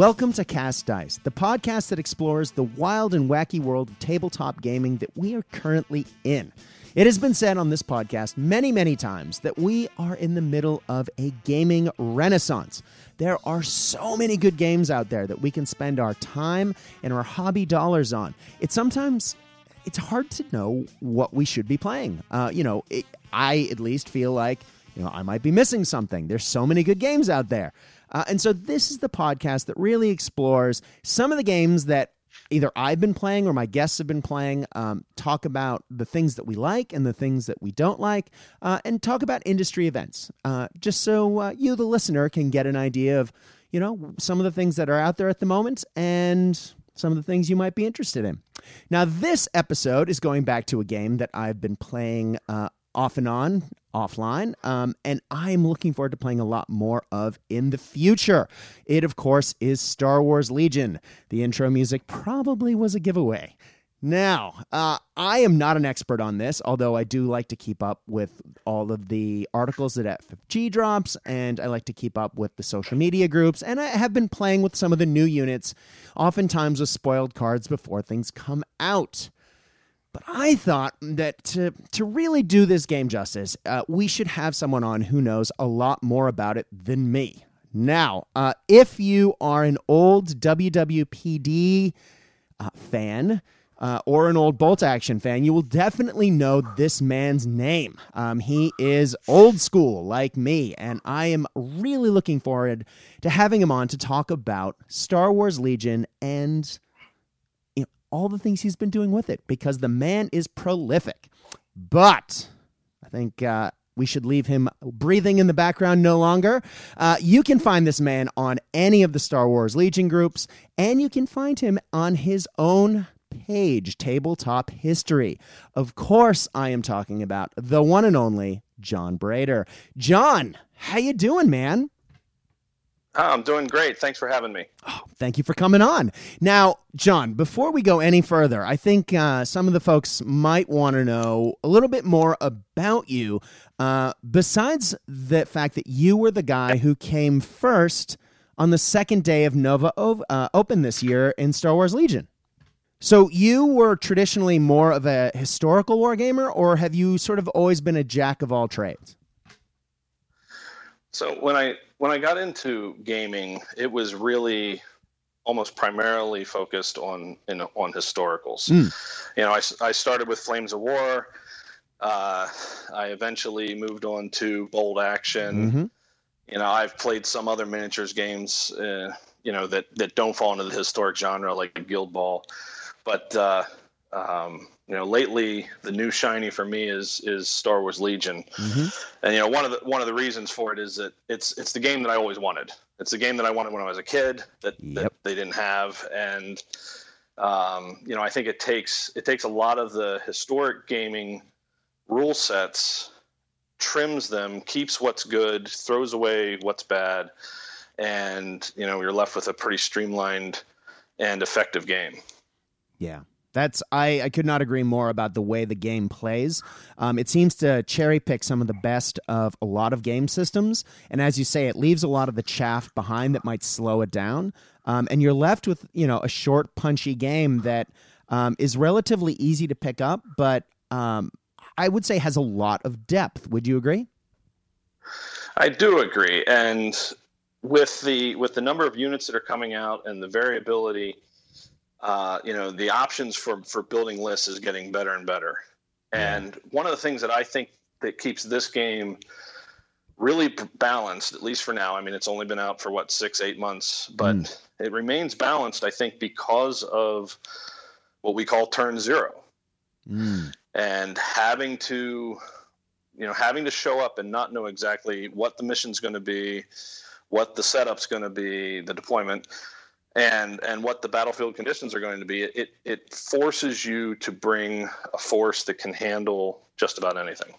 Welcome to Cast Dice, the podcast that explores the wild and wacky world of tabletop gaming that we are currently in. It has been said on this podcast many, many times that we are in the middle of a gaming renaissance. There are so many good games out there that we can spend our time and our hobby dollars on. It's sometimes it's hard to know what we should be playing. Uh, you know, it, I at least feel like you know I might be missing something. There's so many good games out there. Uh, and so this is the podcast that really explores some of the games that either I've been playing or my guests have been playing, um, talk about the things that we like and the things that we don't like, uh, and talk about industry events, uh, just so uh, you, the listener, can get an idea of, you know, some of the things that are out there at the moment and some of the things you might be interested in. Now, this episode is going back to a game that I've been playing uh, off and on offline um, and i'm looking forward to playing a lot more of in the future. It of course is star wars legion. The intro music probably was a giveaway. Now uh, i am not an expert on this although i do like to keep up with all of the articles that ffg drops and i like to keep up with the social media groups and i have been playing with some of the new units oftentimes with spoiled cards before things come out but I thought that to, to really do this game justice, uh, we should have someone on who knows a lot more about it than me. Now, uh, if you are an old WWPD uh, fan, uh, or an old bolt action fan, you will definitely know this man's name. Um, he is old school like me, and I am really looking forward to having him on to talk about Star Wars Legion and all the things he's been doing with it because the man is prolific. But I think uh, we should leave him breathing in the background no longer. Uh, you can find this man on any of the Star Wars Legion groups, and you can find him on his own page, Tabletop History. Of course, I am talking about the one and only John Brader. John, how you doing, man? Oh, I'm doing great. Thanks for having me. Oh, thank you for coming on. Now, John, before we go any further, I think uh, some of the folks might want to know a little bit more about you. Uh, besides the fact that you were the guy who came first on the second day of Nova uh, Open this year in Star Wars Legion. So you were traditionally more of a historical wargamer, or have you sort of always been a jack of all trades? So when I when I got into gaming, it was really almost primarily focused on in, on historicals. Mm. You know, I, I started with Flames of War. Uh, I eventually moved on to Bolt Action. Mm-hmm. You know, I've played some other miniatures games. Uh, you know that that don't fall into the historic genre like Guild Ball, but uh, um, you know, lately the new shiny for me is is Star Wars Legion, mm-hmm. and you know one of the one of the reasons for it is that it's it's the game that I always wanted. It's the game that I wanted when I was a kid that, yep. that they didn't have, and um, you know I think it takes it takes a lot of the historic gaming rule sets, trims them, keeps what's good, throws away what's bad, and you know you're left with a pretty streamlined and effective game. Yeah. That's I, I could not agree more about the way the game plays. Um, it seems to cherry pick some of the best of a lot of game systems, and as you say, it leaves a lot of the chaff behind that might slow it down. Um, and you're left with you know a short, punchy game that um, is relatively easy to pick up, but um, I would say has a lot of depth. Would you agree? I do agree, and with the with the number of units that are coming out and the variability uh, you know, the options for for building lists is getting better and better. And one of the things that I think that keeps this game really balanced, at least for now. I mean, it's only been out for what six, eight months, but mm. it remains balanced. I think because of what we call turn zero, mm. and having to, you know, having to show up and not know exactly what the mission's going to be, what the setup's going to be, the deployment and and what the battlefield conditions are going to be, it it forces you to bring a force that can handle just about anything.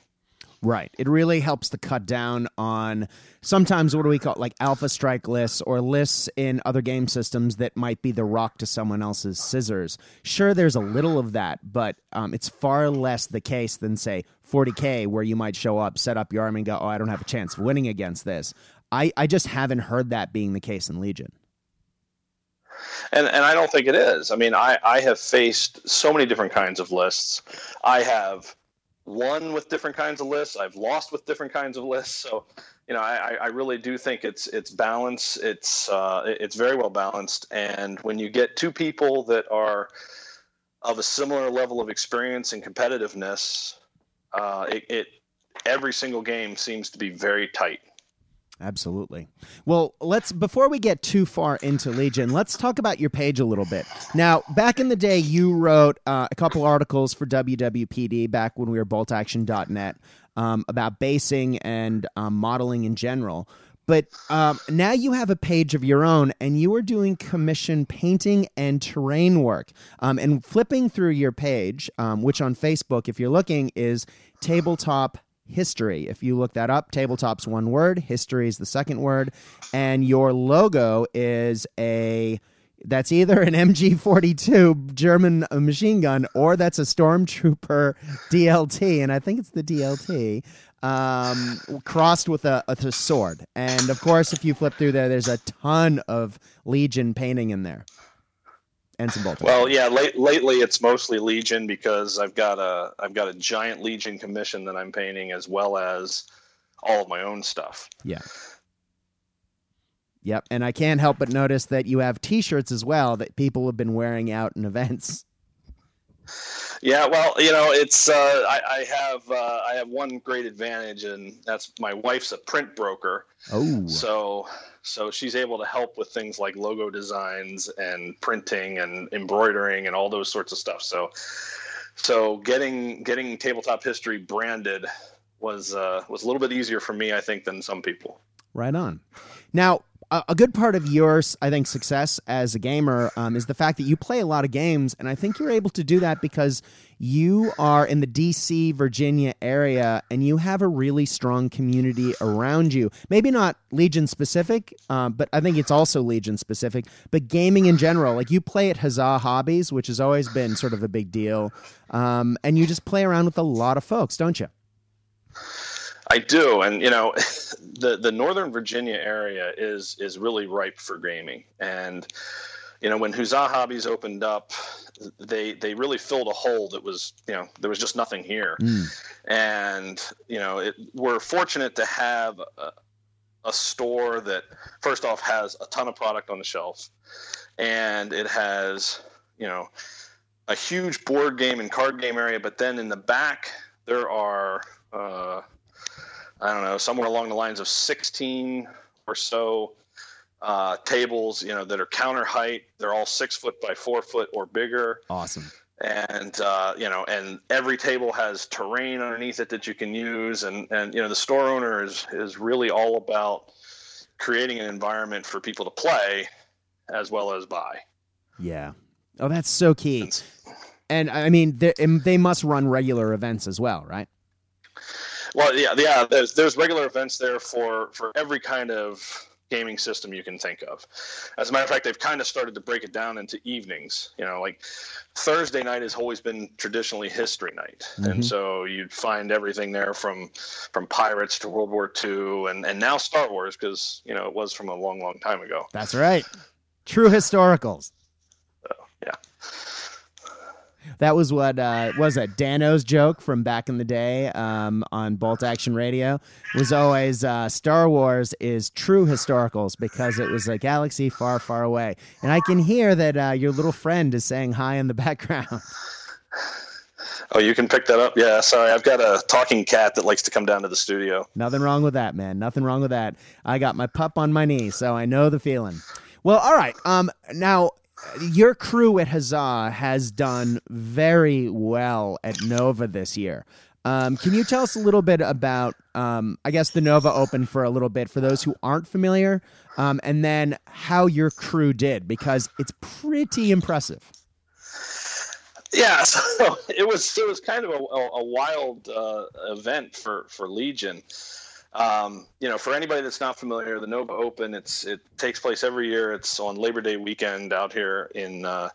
Right. It really helps to cut down on sometimes what do we call it, like alpha strike lists or lists in other game systems that might be the rock to someone else's scissors. Sure, there's a little of that, but um, it's far less the case than say 40k, where you might show up, set up your army, and go, "Oh, I don't have a chance of winning against this." I I just haven't heard that being the case in Legion. And and I don't think it is. I mean, I I have faced so many different kinds of lists. I have won with different kinds of lists. I've lost with different kinds of lists. So, you know, I, I really do think it's it's balance. It's uh, it's very well balanced. And when you get two people that are of a similar level of experience and competitiveness, uh, it, it every single game seems to be very tight. Absolutely. Well, let's before we get too far into Legion, let's talk about your page a little bit. Now, back in the day, you wrote uh, a couple articles for WWPD back when we were boltaction.net um, about basing and um, modeling in general. But um, now you have a page of your own, and you are doing commission painting and terrain work. Um, and flipping through your page, um, which on Facebook, if you're looking, is tabletop history. If you look that up, tabletop's one word, history is the second word, and your logo is a that's either an MG42 German machine gun or that's a Stormtrooper DLT, and I think it's the DLT um, crossed with a, a sword. And of course, if you flip through there, there's a ton of Legion painting in there and some bolt. Well, yeah. Late, lately, it's mostly Legion because I've got a I've got a giant Legion commission that I'm painting as well as all of my own stuff. Yeah. Yep, and I can't help but notice that you have T-shirts as well that people have been wearing out in events. Yeah, well, you know, it's uh, I, I, have uh, I have one great advantage, and that's my wife's a print broker. Oh, so so she's able to help with things like logo designs and printing and embroidering and all those sorts of stuff. So so getting getting tabletop history branded was uh, was a little bit easier for me, I think, than some people. Right on. Now, a good part of your, I think, success as a gamer um, is the fact that you play a lot of games, and I think you're able to do that because you are in the DC, Virginia area, and you have a really strong community around you. Maybe not Legion specific, um, but I think it's also Legion specific. But gaming in general, like you play at Huzzah Hobbies, which has always been sort of a big deal, um, and you just play around with a lot of folks, don't you? I do, and you know, the the Northern Virginia area is is really ripe for gaming, and you know, when Huzzah Hobbies opened up, they they really filled a hole that was you know there was just nothing here, mm. and you know, it, we're fortunate to have a, a store that first off has a ton of product on the shelf, and it has you know a huge board game and card game area, but then in the back there are uh, I don't know, somewhere along the lines of 16 or so uh, tables, you know, that are counter height. They're all six foot by four foot or bigger. Awesome. And uh, you know, and every table has terrain underneath it that you can use, and and you know, the store owner is is really all about creating an environment for people to play as well as buy. Yeah. Oh, that's so key. And I mean, they, they must run regular events as well, right? Well, yeah, yeah. There's there's regular events there for for every kind of gaming system you can think of. As a matter of fact, they've kind of started to break it down into evenings. You know, like Thursday night has always been traditionally history night, mm-hmm. and so you'd find everything there from from pirates to World War II, and and now Star Wars because you know it was from a long, long time ago. That's right. True historicals. So, yeah. That was what uh, was a Dano's joke from back in the day um, on Bolt Action Radio. Was always uh, Star Wars is true historicals because it was a galaxy far, far away. And I can hear that uh, your little friend is saying hi in the background. Oh, you can pick that up. Yeah, sorry, I've got a talking cat that likes to come down to the studio. Nothing wrong with that, man. Nothing wrong with that. I got my pup on my knee, so I know the feeling. Well, all right. Um, now your crew at Huzzah has done very well at Nova this year. Um, can you tell us a little bit about, um, I guess, the Nova Open for a little bit for those who aren't familiar, um, and then how your crew did because it's pretty impressive. Yeah, so it was it was kind of a, a wild uh, event for for Legion. Um, you know, for anybody that's not familiar, the Nova Open it's it takes place every year. It's on Labor Day weekend out here in uh,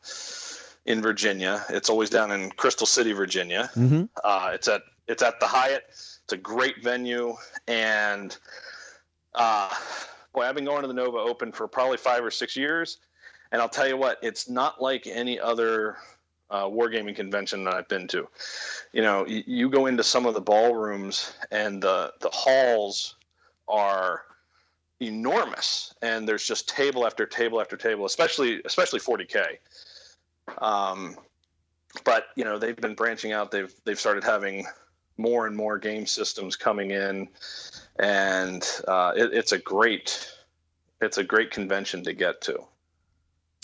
in Virginia. It's always down in Crystal City, Virginia. Mm-hmm. Uh, it's at it's at the Hyatt. It's a great venue, and uh, boy, I've been going to the Nova Open for probably five or six years, And I'll tell you what, it's not like any other uh, wargaming convention that I've been to. You know, you, you go into some of the ballrooms and the the halls are enormous, and there's just table after table after table, especially especially 40k. Um, but you know they've been branching out. They've they've started having more and more game systems coming in, and uh, it, it's a great it's a great convention to get to.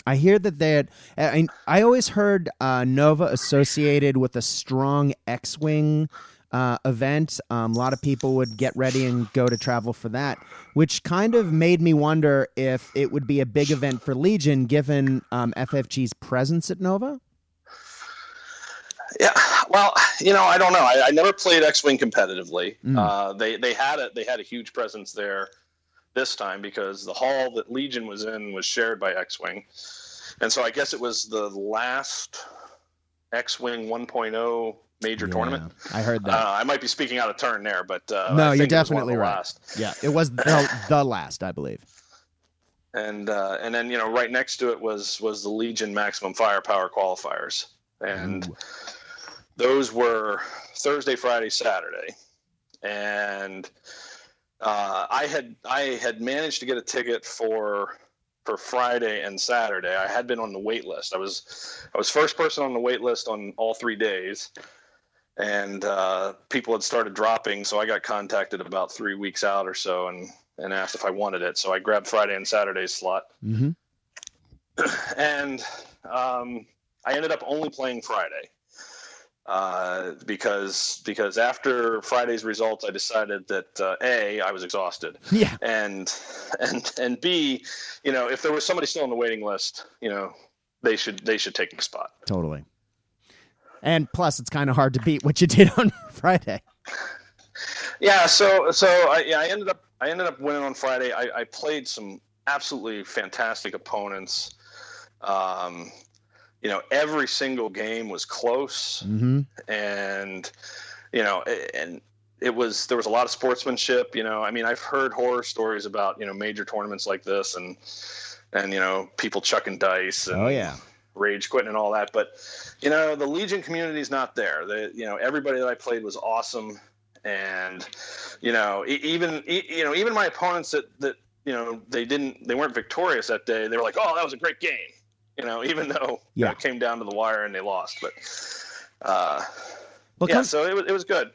I hear that they had. I, I always heard uh, Nova associated with a strong X-wing uh, event. Um, a lot of people would get ready and go to travel for that, which kind of made me wonder if it would be a big event for Legion, given um, FFG's presence at Nova. Yeah, well, you know, I don't know. I, I never played X-wing competitively. Mm. Uh, they they had a they had a huge presence there this time because the hall that Legion was in was shared by X-wing, and so I guess it was the last X-wing 1.0 major yeah, tournament. I heard that. Uh, I might be speaking out of turn there, but uh, no, you're definitely right. Last. Yeah, it was the, the last, I believe. And uh, and then you know right next to it was was the Legion Maximum Firepower qualifiers, and Ooh. those were Thursday, Friday, Saturday, and uh, I had I had managed to get a ticket for for Friday and Saturday. I had been on the wait list. I was I was first person on the wait list on all three days, and uh, people had started dropping. So I got contacted about three weeks out or so, and and asked if I wanted it. So I grabbed Friday and Saturday's slot, mm-hmm. and um, I ended up only playing Friday uh, because because after Friday's results, I decided that uh, a I was exhausted. Yeah. And and and b, you know, if there was somebody still on the waiting list, you know, they should they should take my spot. Totally. And plus, it's kind of hard to beat what you did on Friday. Yeah. So so I, yeah, I ended up I ended up winning on Friday. I, I played some absolutely fantastic opponents. Um, you know, every single game was close, mm-hmm. and you know, and it was there was a lot of sportsmanship. You know, I mean, I've heard horror stories about you know major tournaments like this, and and you know people chucking dice. And, oh yeah. Rage quitting and all that, but you know the Legion community is not there. The you know everybody that I played was awesome, and you know even you know even my opponents that that you know they didn't they weren't victorious that day. They were like, oh, that was a great game you know, even though yeah. it came down to the wire and they lost. But uh, well, yeah, so it was, it was good.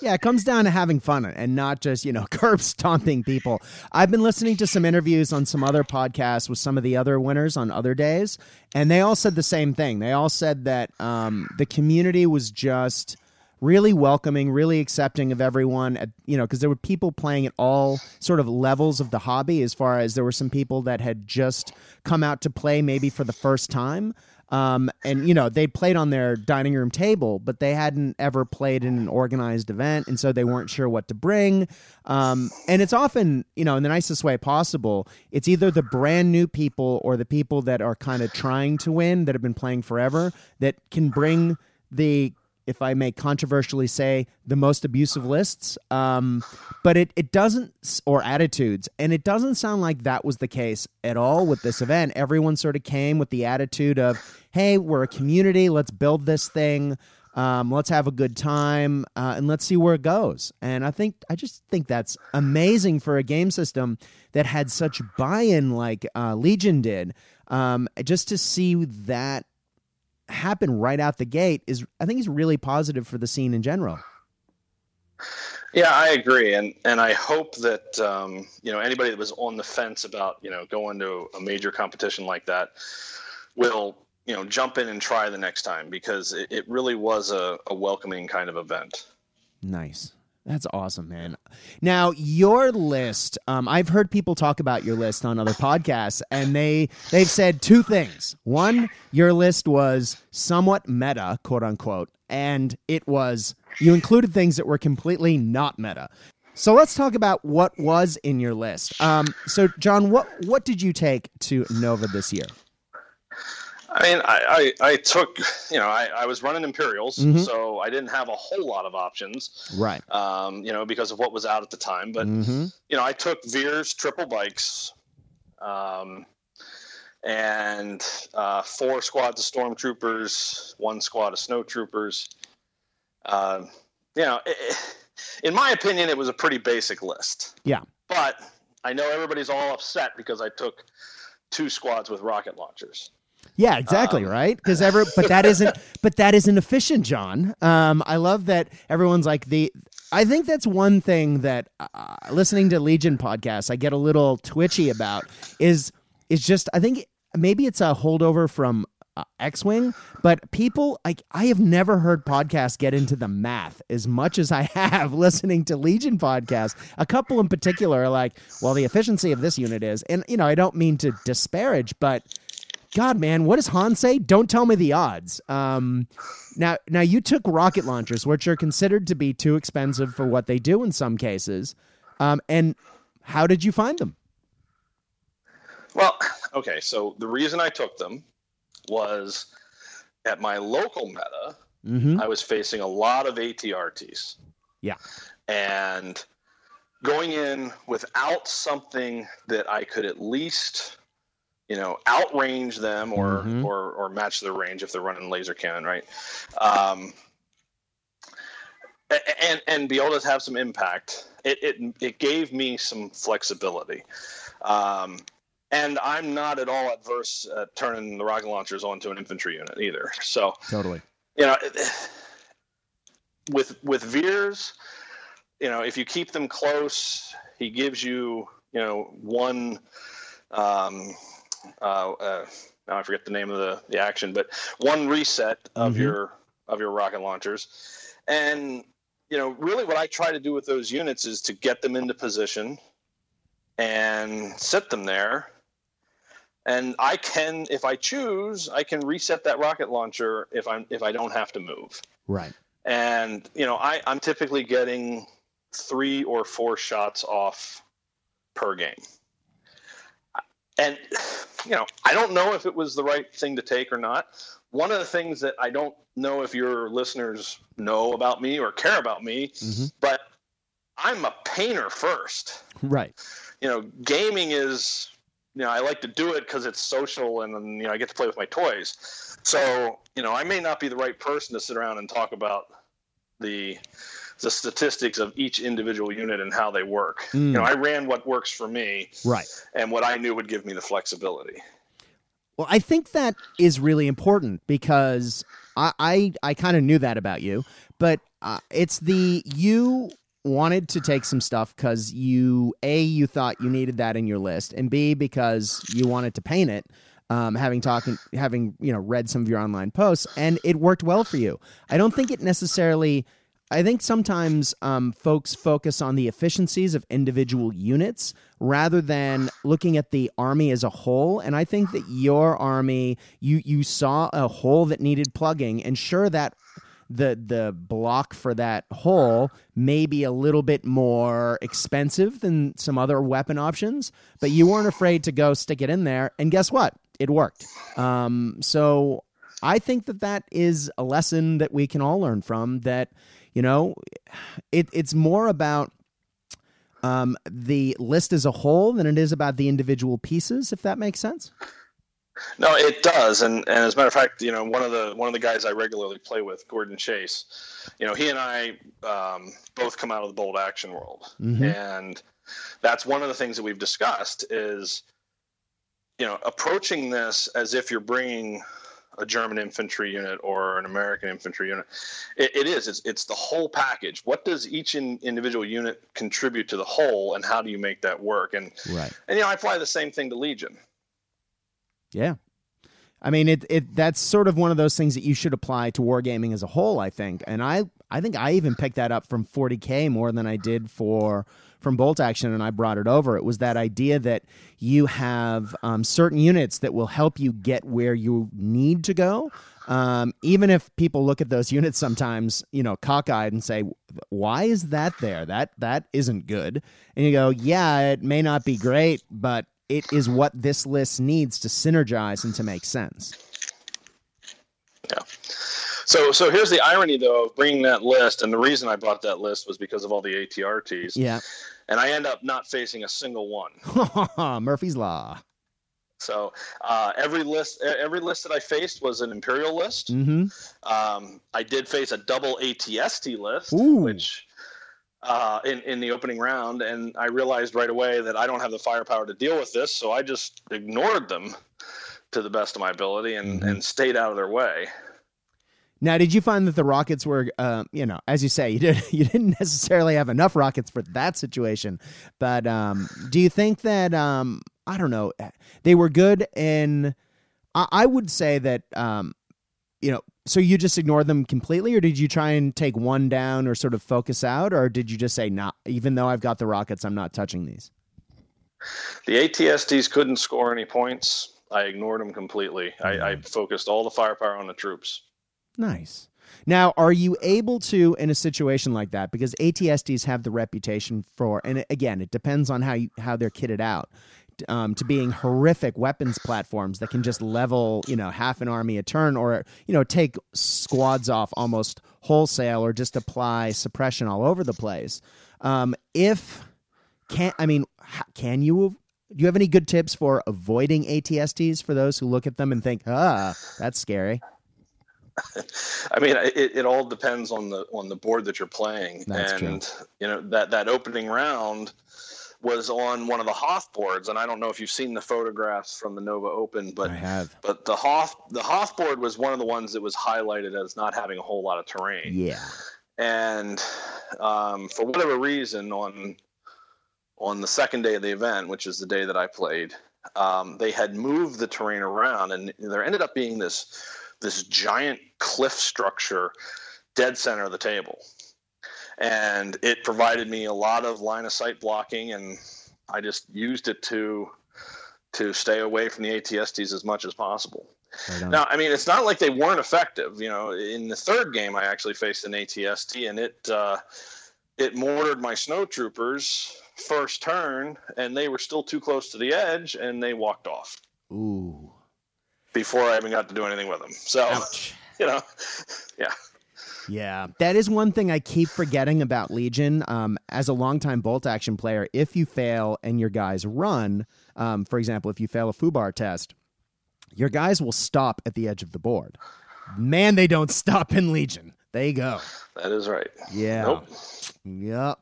Yeah, it comes down to having fun and not just, you know, curb stomping people. I've been listening to some interviews on some other podcasts with some of the other winners on other days, and they all said the same thing. They all said that um, the community was just really welcoming, really accepting of everyone. At, you know, because there were people playing at all sort of levels of the hobby. As far as there were some people that had just come out to play maybe for the first time. Um, and you know they played on their dining room table, but they hadn't ever played in an organized event, and so they weren't sure what to bring. Um, and it's often, you know, in the nicest way possible, it's either the brand new people or the people that are kind of trying to win that have been playing forever that can bring the if I may controversially say, the most abusive lists. Um, but it, it doesn't, or attitudes. And it doesn't sound like that was the case at all with this event. Everyone sort of came with the attitude of, hey, we're a community. Let's build this thing. Um, let's have a good time uh, and let's see where it goes. And I think, I just think that's amazing for a game system that had such buy in like uh, Legion did. Um, just to see that happen right out the gate is I think is really positive for the scene in general. Yeah, I agree, and and I hope that um, you know anybody that was on the fence about you know going to a major competition like that will you know jump in and try the next time because it, it really was a, a welcoming kind of event. Nice. That's awesome, man. Now, your list, um, I've heard people talk about your list on other podcasts, and they they've said two things. One, your list was somewhat meta, quote unquote, and it was you included things that were completely not meta. So let's talk about what was in your list. Um, so, John, what what did you take to Nova this year? I mean, I, I, I, took, you know, I, I was running Imperials, mm-hmm. so I didn't have a whole lot of options. Right. Um, you know, because of what was out at the time. But, mm-hmm. you know, I took Veers triple bikes. Um, and uh, four squads of stormtroopers, one squad of snowtroopers. Uh, you know, it, in my opinion, it was a pretty basic list. Yeah. But I know everybody's all upset because I took two squads with rocket launchers. Yeah, exactly, um, right? Because ever, but that isn't, but that isn't efficient, John. Um, I love that everyone's like the. I think that's one thing that uh, listening to Legion podcasts, I get a little twitchy about is is just I think maybe it's a holdover from uh, X-wing, but people like I have never heard podcasts get into the math as much as I have listening to Legion podcasts. A couple in particular are like, well, the efficiency of this unit is, and you know, I don't mean to disparage, but God, man, what does Han say? Don't tell me the odds. Um, now, now you took rocket launchers, which are considered to be too expensive for what they do in some cases. Um, and how did you find them? Well, okay, so the reason I took them was at my local meta, mm-hmm. I was facing a lot of ATRTs. Yeah. And going in without something that I could at least, you know, outrange them or mm-hmm. or or match their range if they're running laser cannon, right? Um, and and be able to have some impact. It it it gave me some flexibility. Um, and I'm not at all adverse turning the rocket launchers onto an infantry unit either. So totally, you know, with with Veers, you know, if you keep them close, he gives you, you know, one. Um, uh, uh, now I forget the name of the, the action, but one reset of mm-hmm. your of your rocket launchers, and you know, really what I try to do with those units is to get them into position and set them there and I can, if I choose, I can reset that rocket launcher if I'm if I don't have to move. Right. And you know, I, I'm typically getting three or four shots off per game. And you know, I don't know if it was the right thing to take or not. One of the things that I don't know if your listeners know about me or care about me, mm-hmm. but I'm a painter first. Right. You know, gaming is you know, I like to do it because it's social and you know I get to play with my toys. So you know, I may not be the right person to sit around and talk about the the statistics of each individual unit and how they work. Mm. You know, I ran what works for me, right, and what I knew would give me the flexibility. Well, I think that is really important because I I, I kind of knew that about you, but uh, it's the you wanted to take some stuff because you a you thought you needed that in your list, and b because you wanted to paint it. Um, having talking, having you know read some of your online posts, and it worked well for you. I don't think it necessarily. I think sometimes um, folks focus on the efficiencies of individual units rather than looking at the army as a whole. And I think that your army, you you saw a hole that needed plugging, and sure that the the block for that hole may be a little bit more expensive than some other weapon options, but you weren't afraid to go stick it in there, and guess what? It worked. Um, so I think that that is a lesson that we can all learn from. That you know, it, it's more about um, the list as a whole than it is about the individual pieces. If that makes sense. No, it does, and, and as a matter of fact, you know, one of the one of the guys I regularly play with, Gordon Chase, you know, he and I um, both come out of the bolt action world, mm-hmm. and that's one of the things that we've discussed is, you know, approaching this as if you're bringing a German infantry unit or an American infantry unit. it, it is. It's it's the whole package. What does each in, individual unit contribute to the whole, and how do you make that work? And right. And you know, I apply the same thing to Legion. Yeah. I mean, it it that's sort of one of those things that you should apply to wargaming as a whole. I think, and I I think I even picked that up from 40k more than I did for from bolt action, and I brought it over. It was that idea that you have um, certain units that will help you get where you need to go. Um, even if people look at those units sometimes, you know, cockeyed and say, "Why is that there? That that isn't good." And you go, "Yeah, it may not be great, but it is what this list needs to synergize and to make sense. Yeah. So, so here's the irony, though, of bringing that list, and the reason I brought that list was because of all the ATRTs. Yeah. And I end up not facing a single one. Murphy's Law. So uh, every list, every list that I faced was an Imperial list. Mm-hmm. Um, I did face a double ATST list, Ooh. which uh, in in the opening round, and I realized right away that I don't have the firepower to deal with this, so I just ignored them to the best of my ability and Mhm. and stayed out of their way. Now, did you find that the rockets were, uh, you know, as you say, you did you didn't necessarily have enough rockets for that situation, but um, do you think that um, I don't know, they were good in? I, I would say that um, you know, so you just ignored them completely, or did you try and take one down or sort of focus out, or did you just say, "Nah, even though I've got the rockets, I'm not touching these"? The ATSTs couldn't score any points. I ignored them completely. I, I focused all the firepower on the troops. Nice. Now, are you able to, in a situation like that, because ATSTs have the reputation for, and again, it depends on how you, how they're kitted out, um, to being horrific weapons platforms that can just level, you know, half an army a turn, or you know, take squads off almost wholesale, or just apply suppression all over the place. Um, if can, I mean, can you? Do you have any good tips for avoiding ATSTs for those who look at them and think, ah, that's scary? I mean, it, it all depends on the on the board that you're playing, That's and you know that that opening round was on one of the Hoth boards, and I don't know if you've seen the photographs from the Nova Open, but I have. but the Hoth the Hoth board was one of the ones that was highlighted as not having a whole lot of terrain, Yeah. and um, for whatever reason on on the second day of the event, which is the day that I played, um, they had moved the terrain around, and there ended up being this this giant cliff structure dead center of the table, and it provided me a lot of line of sight blocking, and I just used it to to stay away from the ATSTs as much as possible. Right. Now, I mean, it's not like they weren't effective. You know, in the third game, I actually faced an ATST, and it uh, it mortared my snow troopers first turn, and they were still too close to the edge, and they walked off Ooh. Before I even got to do anything with them. So, Ouch. you know, yeah. Yeah, that is one thing I keep forgetting about Legion. Um, as a longtime bolt action player, if you fail and your guys run, um, for example, if you fail a FUBAR test, your guys will stop at the edge of the board. Man, they don't stop in Legion. They go. That is right. Yeah. Nope. Yep.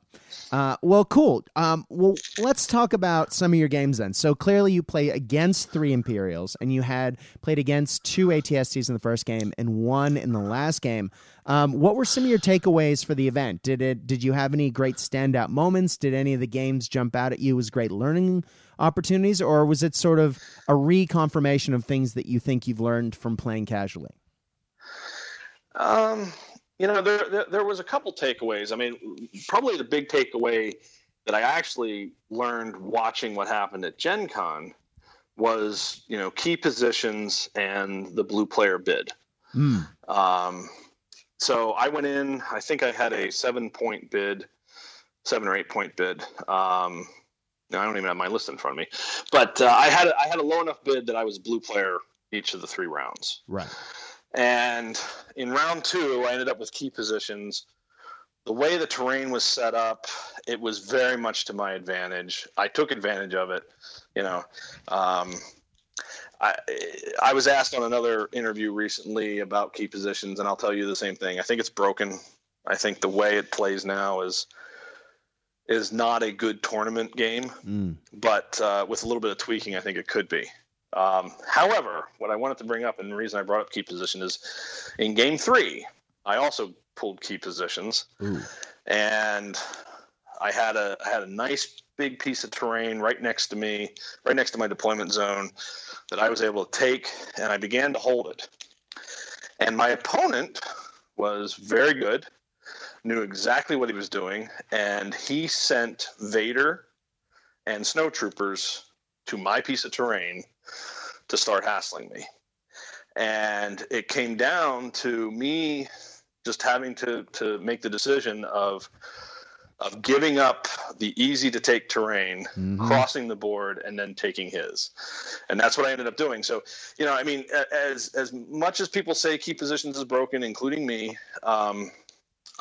Uh, well, cool. Um, well, let's talk about some of your games then. So clearly, you play against three Imperials, and you had played against two ATSTs in the first game and one in the last game. Um, what were some of your takeaways for the event? Did it? Did you have any great standout moments? Did any of the games jump out at you as great learning opportunities, or was it sort of a reconfirmation of things that you think you've learned from playing casually? Um, you know, there, there there was a couple takeaways. I mean, probably the big takeaway that I actually learned watching what happened at Gen Con was, you know, key positions and the blue player bid. Hmm. Um, so I went in. I think I had a seven point bid, seven or eight point bid. Um, no, I don't even have my list in front of me, but uh, I had I had a low enough bid that I was blue player each of the three rounds. Right. And in round two, I ended up with key positions. The way the terrain was set up, it was very much to my advantage. I took advantage of it. You know, um, I I was asked on another interview recently about key positions, and I'll tell you the same thing. I think it's broken. I think the way it plays now is is not a good tournament game Mm. but uh, with a little bit of tweaking, I think it could be. Um, however, what I wanted to bring up, and the reason I brought up key position is in game three, I also pulled key positions, Ooh. and I had a I had a nice big piece of terrain right next to me, right next to my deployment zone, that I was able to take, and I began to hold it. And my opponent was very good, knew exactly what he was doing, and he sent Vader and snow troopers to my piece of terrain to start hassling me. And it came down to me just having to, to make the decision of of giving up the easy to take terrain, Mhm. crossing the board, and then taking his. And that's what I ended up doing. So, you know, I mean, as as much as people say key positions is broken, including me, um,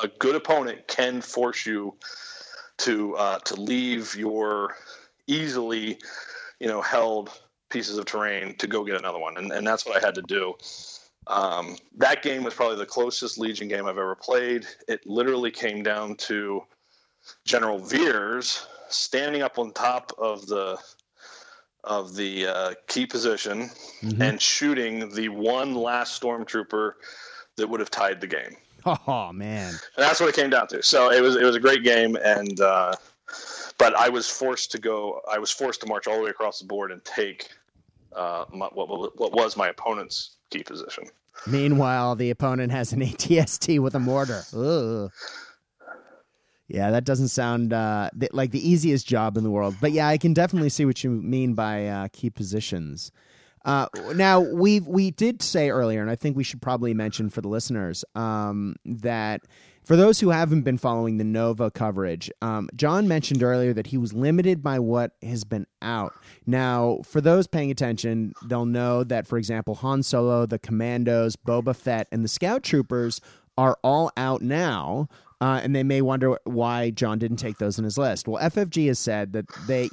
a good opponent can force you to uh, to leave your easily, you know, held pieces of terrain to go get another one, and, and that's what I had to do. Um, that game was probably the closest Legion game I've ever played. It literally came down to General Veers standing up on top of the of the uh, key position mm-hmm. and shooting the one last stormtrooper that would have tied the game. Oh man, and that's what it came down to. So it was it was a great game, and uh, but I was forced to go. I was forced to march all the way across the board and take uh, my, what, what was my opponent's key position. Meanwhile, the opponent has an ATST with a mortar. Ugh. Yeah, that doesn't sound uh, like the easiest job in the world. But yeah, I can definitely see what you mean by uh, key positions. Uh, now we we did say earlier, and I think we should probably mention for the listeners um, that for those who haven't been following the Nova coverage, um, John mentioned earlier that he was limited by what has been out. Now, for those paying attention, they'll know that, for example, Han Solo, the Commandos, Boba Fett, and the Scout Troopers are all out now. Uh, and they may wonder why John didn't take those in his list. Well, FFG has said that they,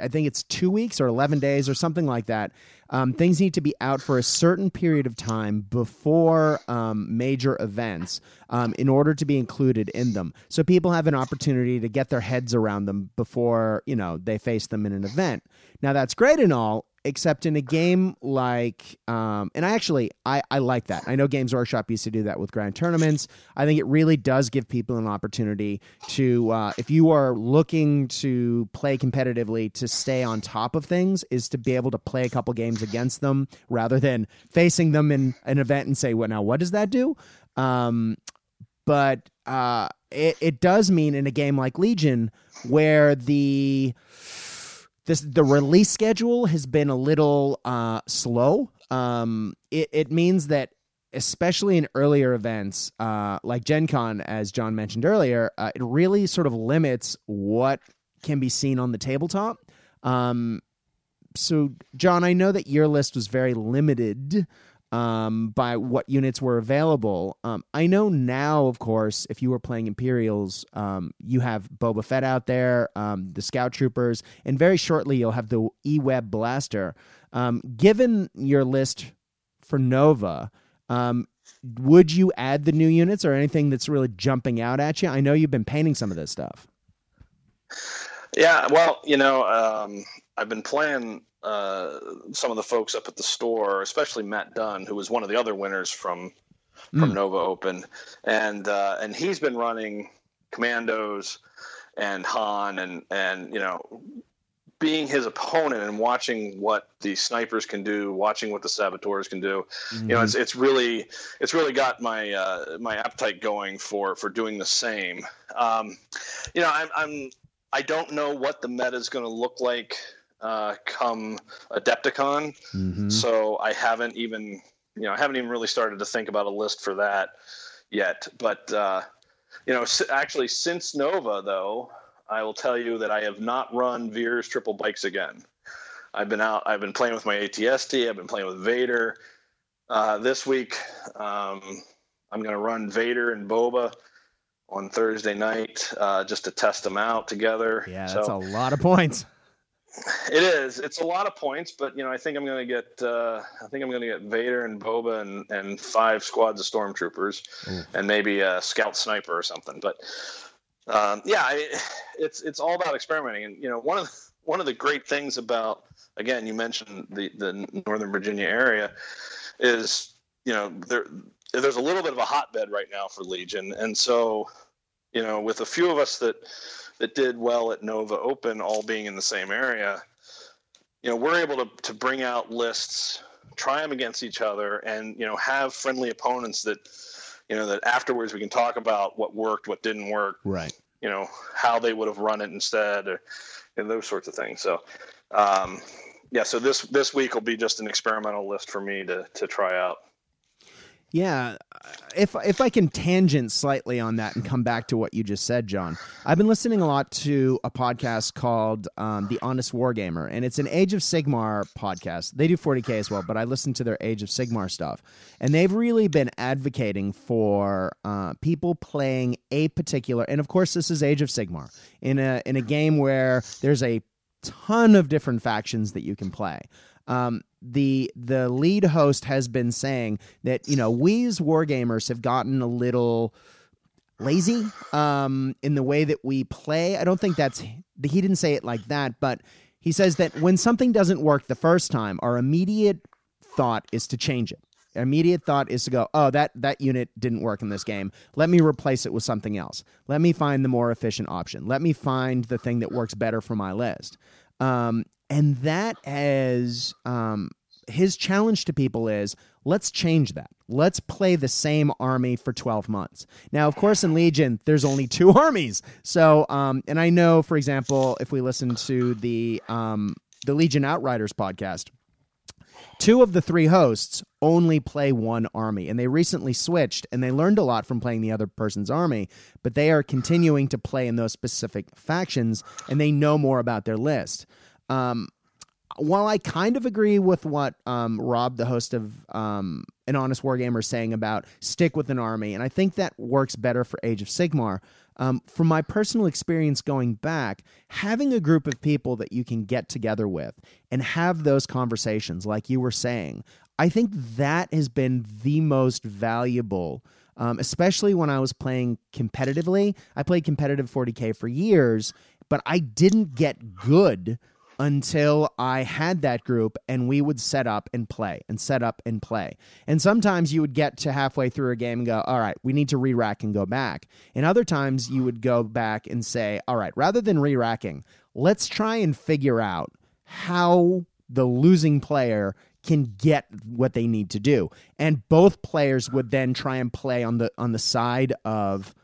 I think it's two weeks or 11 days or something like that. Um, things need to be out for a certain period of time before um, major events um, in order to be included in them. So people have an opportunity to get their heads around them before, you know, they face them in an event. Now, that's great and all, except in a game like um, and i actually I, I like that. I know games workshop used to do that with grand tournaments. I think it really does give people an opportunity to uh, if you are looking to play competitively to stay on top of things is to be able to play a couple games against them rather than facing them in an event and say well now what does that do? Um, but uh, it, it does mean in a game like legion where the this the release schedule has been a little uh, slow. Um, it, it means that especially in earlier events uh, like Gen Con, as John mentioned earlier, uh, it really sort of limits what can be seen on the tabletop. Um, so, John, I know that your list was very limited um, by what units were available. Um, I know now, of course, if you were playing Imperials, um, you have Boba Fett out there, um, the Scout Troopers, and very shortly you'll have the E Web Blaster. Um, given your list for Nova, um, would you add the new units or anything that's really jumping out at you? I know you've been painting some of this stuff. Yeah, well, you know, I've been playing uh, some of the folks up at the store, especially Matt Dunn, who was one of the other winners from from mm. Nova Open, and uh, and he's been running Commandos and Han, and and you know, being his opponent and watching what the snipers can do, watching what the saboteurs can do, mm-hmm. you know, it's it's really it's really got my uh, my appetite going for for doing the same. Um, you know, I'm, I'm I don't know what the meta is going to look like uh, come Adepticon. Mm-hmm. So I haven't even, you know, I haven't even really started to think about a list for that yet. But, uh, you know, actually, since Nova, though, I will tell you that I have not run Veers triple bikes again. I've been out, I've been playing with my ATST, I've been playing with Vader. Uh, this week, um, I'm going to run Vader and Boba on Thursday night uh, just to test them out together. Yeah, that's so, a lot of points. It is. It's a lot of points, but you know, I think I'm going to get. Uh, I think I'm going to get Vader and Boba and, and five squads of stormtroopers, and maybe a scout sniper or something. But um, yeah, I, it's it's all about experimenting. And you know, one of the, one of the great things about again, you mentioned the the Northern Virginia area is you know there there's a little bit of a hotbed right now for Legion, and so you know, with a few of us that that did well at Nova Open, all being in the same area, you know, we're able to, to bring out lists, try them against each other, and you know, have friendly opponents that, you know, that afterwards we can talk about what worked, what didn't work, right? You know, how they would have run it instead, or and those sorts of things. So, um, yeah, so this this week will be just an experimental list for me to to try out. Yeah, if if I can tangent slightly on that and come back to what you just said, John, I've been listening a lot to a podcast called um, The Honest Wargamer, and it's an Age of Sigmar podcast. They do 40k as well, but I listen to their Age of Sigmar stuff, and they've really been advocating for uh, people playing a particular, and of course, this is Age of Sigmar in a in a game where there's a ton of different factions that you can play. Um, the the lead host has been saying that you know we as wargamers have gotten a little lazy um, in the way that we play. I don't think that's he didn't say it like that, but he says that when something doesn't work the first time, our immediate thought is to change it. Our immediate thought is to go, oh, that that unit didn't work in this game. Let me replace it with something else. Let me find the more efficient option. Let me find the thing that works better for my list. Um, and that has um, his challenge to people is let's change that. Let's play the same army for 12 months. Now, of course, in Legion, there's only two armies. So, um, and I know, for example, if we listen to the um, the Legion Outriders podcast, Two of the three hosts only play one army, and they recently switched and they learned a lot from playing the other person's army, but they are continuing to play in those specific factions and they know more about their list. Um, while I kind of agree with what um, Rob, the host of um, An Honest Wargamer, is saying about stick with an army, and I think that works better for Age of Sigmar, um, from my personal experience going back, having a group of people that you can get together with and have those conversations, like you were saying, I think that has been the most valuable. Um, especially when I was playing competitively. I played competitive 40k for years, but I didn't get good until I had that group and we would set up and play and set up and play. And sometimes you would get to halfway through a game and go, all right, we need to re rack and go back. And other times you would go back and say, all right, rather than re racking, let's try and figure out how the losing player can get what they need to do. And both players would then try and play on the on the side of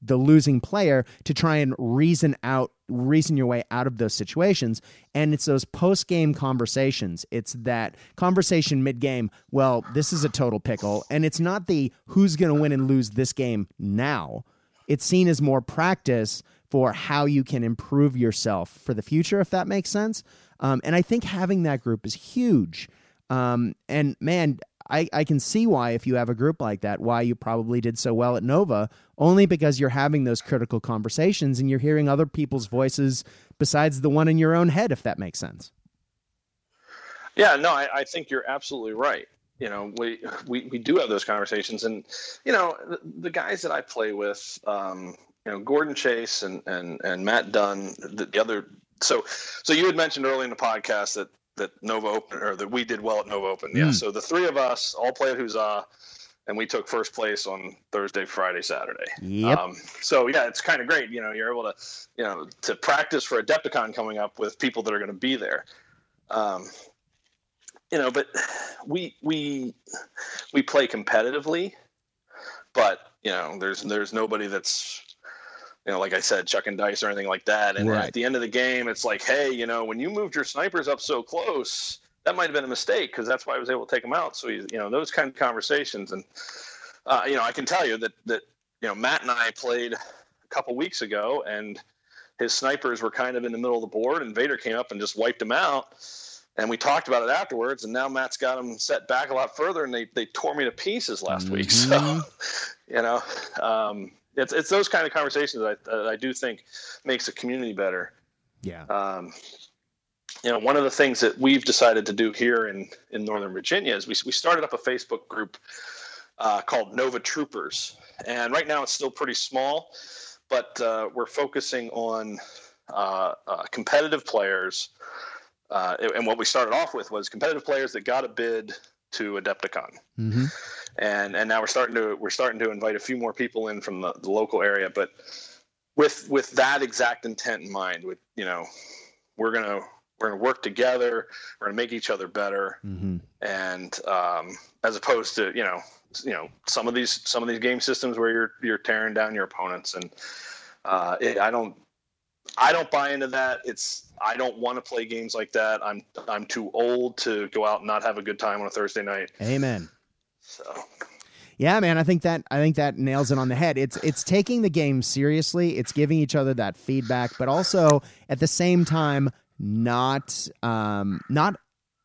the losing player to try and reason out reason your way out of those situations. And it's those post game conversations. It's that conversation mid game well this is a total pickle. And it's not the who's going to win and lose this game now. It's seen as more practice for how you can improve yourself for the future if that makes sense. Um, and i think having that group is huge. Um, and man I, I can see why, if you have a group like that, why you probably did so well at Nova, only because you're having those critical conversations and you're hearing other people's voices besides the one in your own head, if that makes sense. Yeah, no, I, I think you're absolutely right. You know, we, we, we do have those conversations. And, you know, the, the guys that I play with, um, you know, Gordon Chase and, and, and Matt Dunn, the, the other so so you had mentioned early in the podcast that that Nova Open or that we did well at Nova Open. Yeah. Hmm. So the three of us all played Huzzah, and we took first place on Thursday, Friday, Saturday. Yep. Um, so yeah, it's kind of great. You know, you're able to you know to practice for Adepticon coming up with people that are going to be there. Um, you know, but we we we play competitively, but you know, there's there's nobody that's you know, like I said, chucking dice or anything like that. And right. at the end of the game, it's like, hey, you know, when you moved your snipers up so close, that might have been a mistake because that's why I was able to take them out. So, you know, those kind of conversations. And, uh, you know, I can tell you that, that, you know, Matt and I played a couple weeks ago and his snipers were kind of in the middle of the board and Vader came up and just wiped them out. And we talked about it afterwards. And now Matt's got them set back a lot further and they, they tore me to pieces last mm-hmm. week. So, you know, um, it's it's those kind of conversations that I, that I do think makes the community better. Yeah. Um, you know, one of the things that we've decided to do here in in Northern Virginia is we we started up a Facebook group uh, called Nova Troopers, and right now it's still pretty small, but uh, we're focusing on uh, uh competitive players. Uh, and what we started off with was competitive players that got a bid to Adepticon. Mm-hmm and and now we're starting to we're starting to invite a few more people in from the, the local area but with with that exact intent in mind with you know we're gonna we're gonna work together we're gonna make each other better mm-hmm. and um, as opposed to you know you know some of these some of these game systems where you're you're tearing down your opponents and uh, it, I don't I don't buy into that. It's I don't want to play games like that. I'm I'm too old to go out and not have a good time on a Thursday night. Amen. So yeah, man, I think that I think that nails it on the head. It's it's taking the game seriously. It's giving each other that feedback, but also at the same time not um not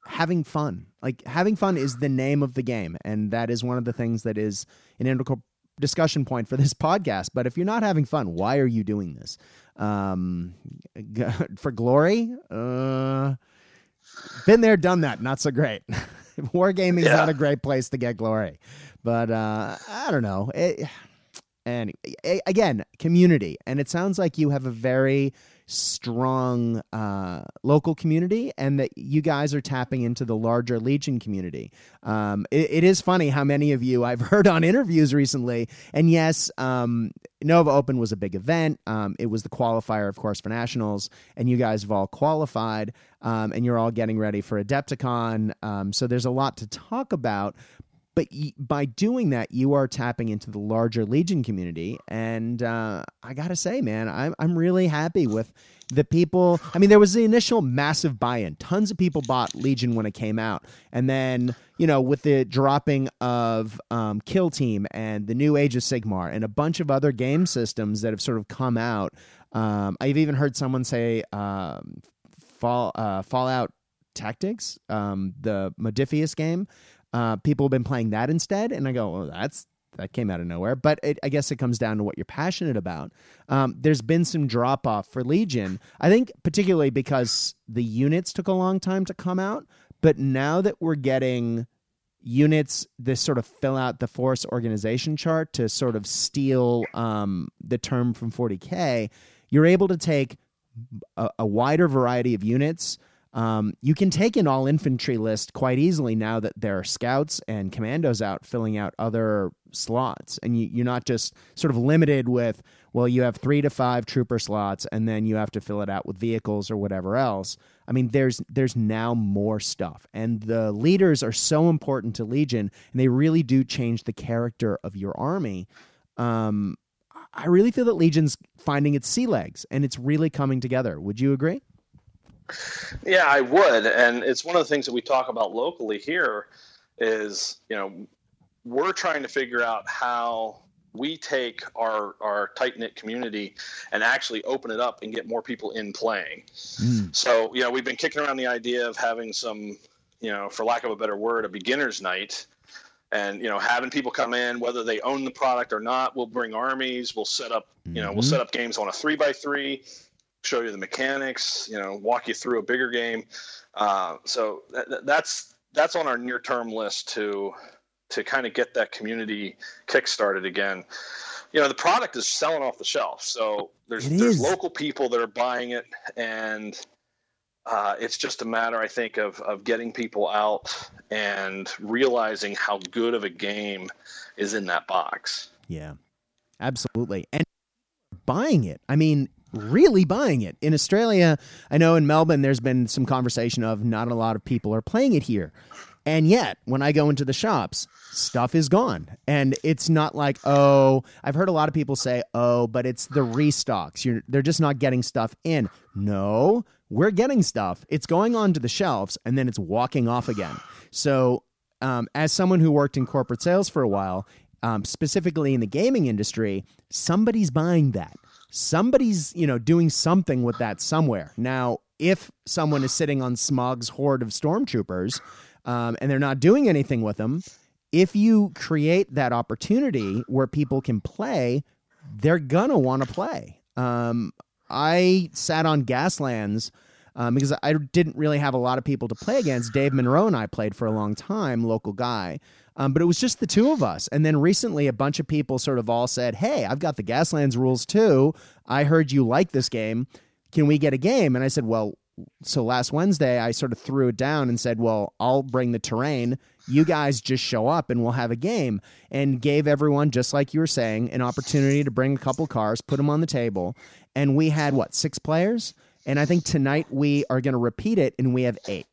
having fun. Like having fun is the name of the game, and that is one of the things that is an integral discussion point for this podcast. But if you're not having fun, why are you doing this? Um, for glory? Uh, been there, done that. Not so great. Wargaming is yeah. not a great place to get glory, but uh, I don't know. It, and again, community, and it sounds like you have a very strong uh, local community and that you guys are tapping into the larger Legion community. Um, it, it is funny how many of you I've heard on interviews recently. And yes, um, Nova Open was a big event. Um, it was the qualifier, of course, for nationals, and you guys have all qualified, um, and you're all getting ready for Adepticon. Um, so there's a lot to talk about but by doing that, you are tapping into the larger Legion community. And uh, I gotta say, man, I'm I'm really happy with the people. I mean, there was the initial massive buy-in. Tons of people bought Legion when it came out, and then you know, with the dropping of um, Kill Team and the new Age of Sigmar and a bunch of other game systems that have sort of come out. Um, I've even heard someone say um, Fall uh, Fallout Tactics, um, the Modiphius game. Uh, people have been playing that instead, and I go, "Oh, that's that came out of nowhere. But it, I guess it comes down to what you're passionate about. Um, there's been some drop off for Legion. I think particularly because the units took a long time to come out, but now that we're getting units this sort of fill out the force organization chart to sort of steal um, the term from 40k you're able to take a, a wider variety of units um, you can take an all infantry list quite easily now that there are scouts and commandos out filling out other slots. And you, are not just sort of limited with, well, you have three to five trooper slots and then you have to fill it out with vehicles or whatever else. I mean, there's there's now more stuff. And the leaders are so important to Legion and they really do change the character of your army. Um, I really feel that Legion's finding its sea legs and it's really coming together. Would you agree? Yeah, I would, and it's one of the things that we talk about locally here. Is you know we're trying to figure out how we take our our tight knit community and actually open it up and get more people in playing. Mm. So you know we've been kicking around the idea of having some you know for lack of a better word a beginners night and you know having people come in whether they own the product or not we'll bring armies we'll set up you know mm-hmm. we'll set up games on a three by three show you the mechanics, you know, walk you through a bigger game. Uh, so that, that's that's on our near term list to to kind of get that community kick started again. You know, the product is selling off the shelf, so there's there's local people that are buying it, and uh, it's just a matter, I think, of of getting people out and realizing how good of a game is in that box. Yeah, absolutely, and buying it. I mean, really buying it. In Australia, I know in Melbourne, there's been some conversation of not a lot of people are playing it here. And yet, when I go into the shops, stuff is gone. And it's not like, oh, I've heard a lot of people say, oh, but it's the restocks. You're, they're just not getting stuff in. No, we're getting stuff. It's going onto the shelves and then it's walking off again. So, um, as someone who worked in corporate sales for a while, um, specifically in the gaming industry, somebody's buying that somebody's you know doing something with that somewhere now if someone is sitting on Smaug's horde of stormtroopers um, and they're not doing anything with them if you create that opportunity where people can play they're gonna want to play um, i sat on gaslands um, because I didn't really have a lot of people to play against. Dave Monroe and I played for a long time, local guy. Um, but it was just the two of us. And then recently, a bunch of people sort of all said, Hey, I've got the Gaslands rules too. I heard you like this game. Can we get a game? And I said, Well, so last Wednesday, I sort of threw it down and said, Well, I'll bring the terrain. You guys just show up and we'll have a game. And gave everyone, just like you were saying, an opportunity to bring a couple cars, put them on the table. And we had what, six players? And I think tonight we are going to repeat it and we have eight.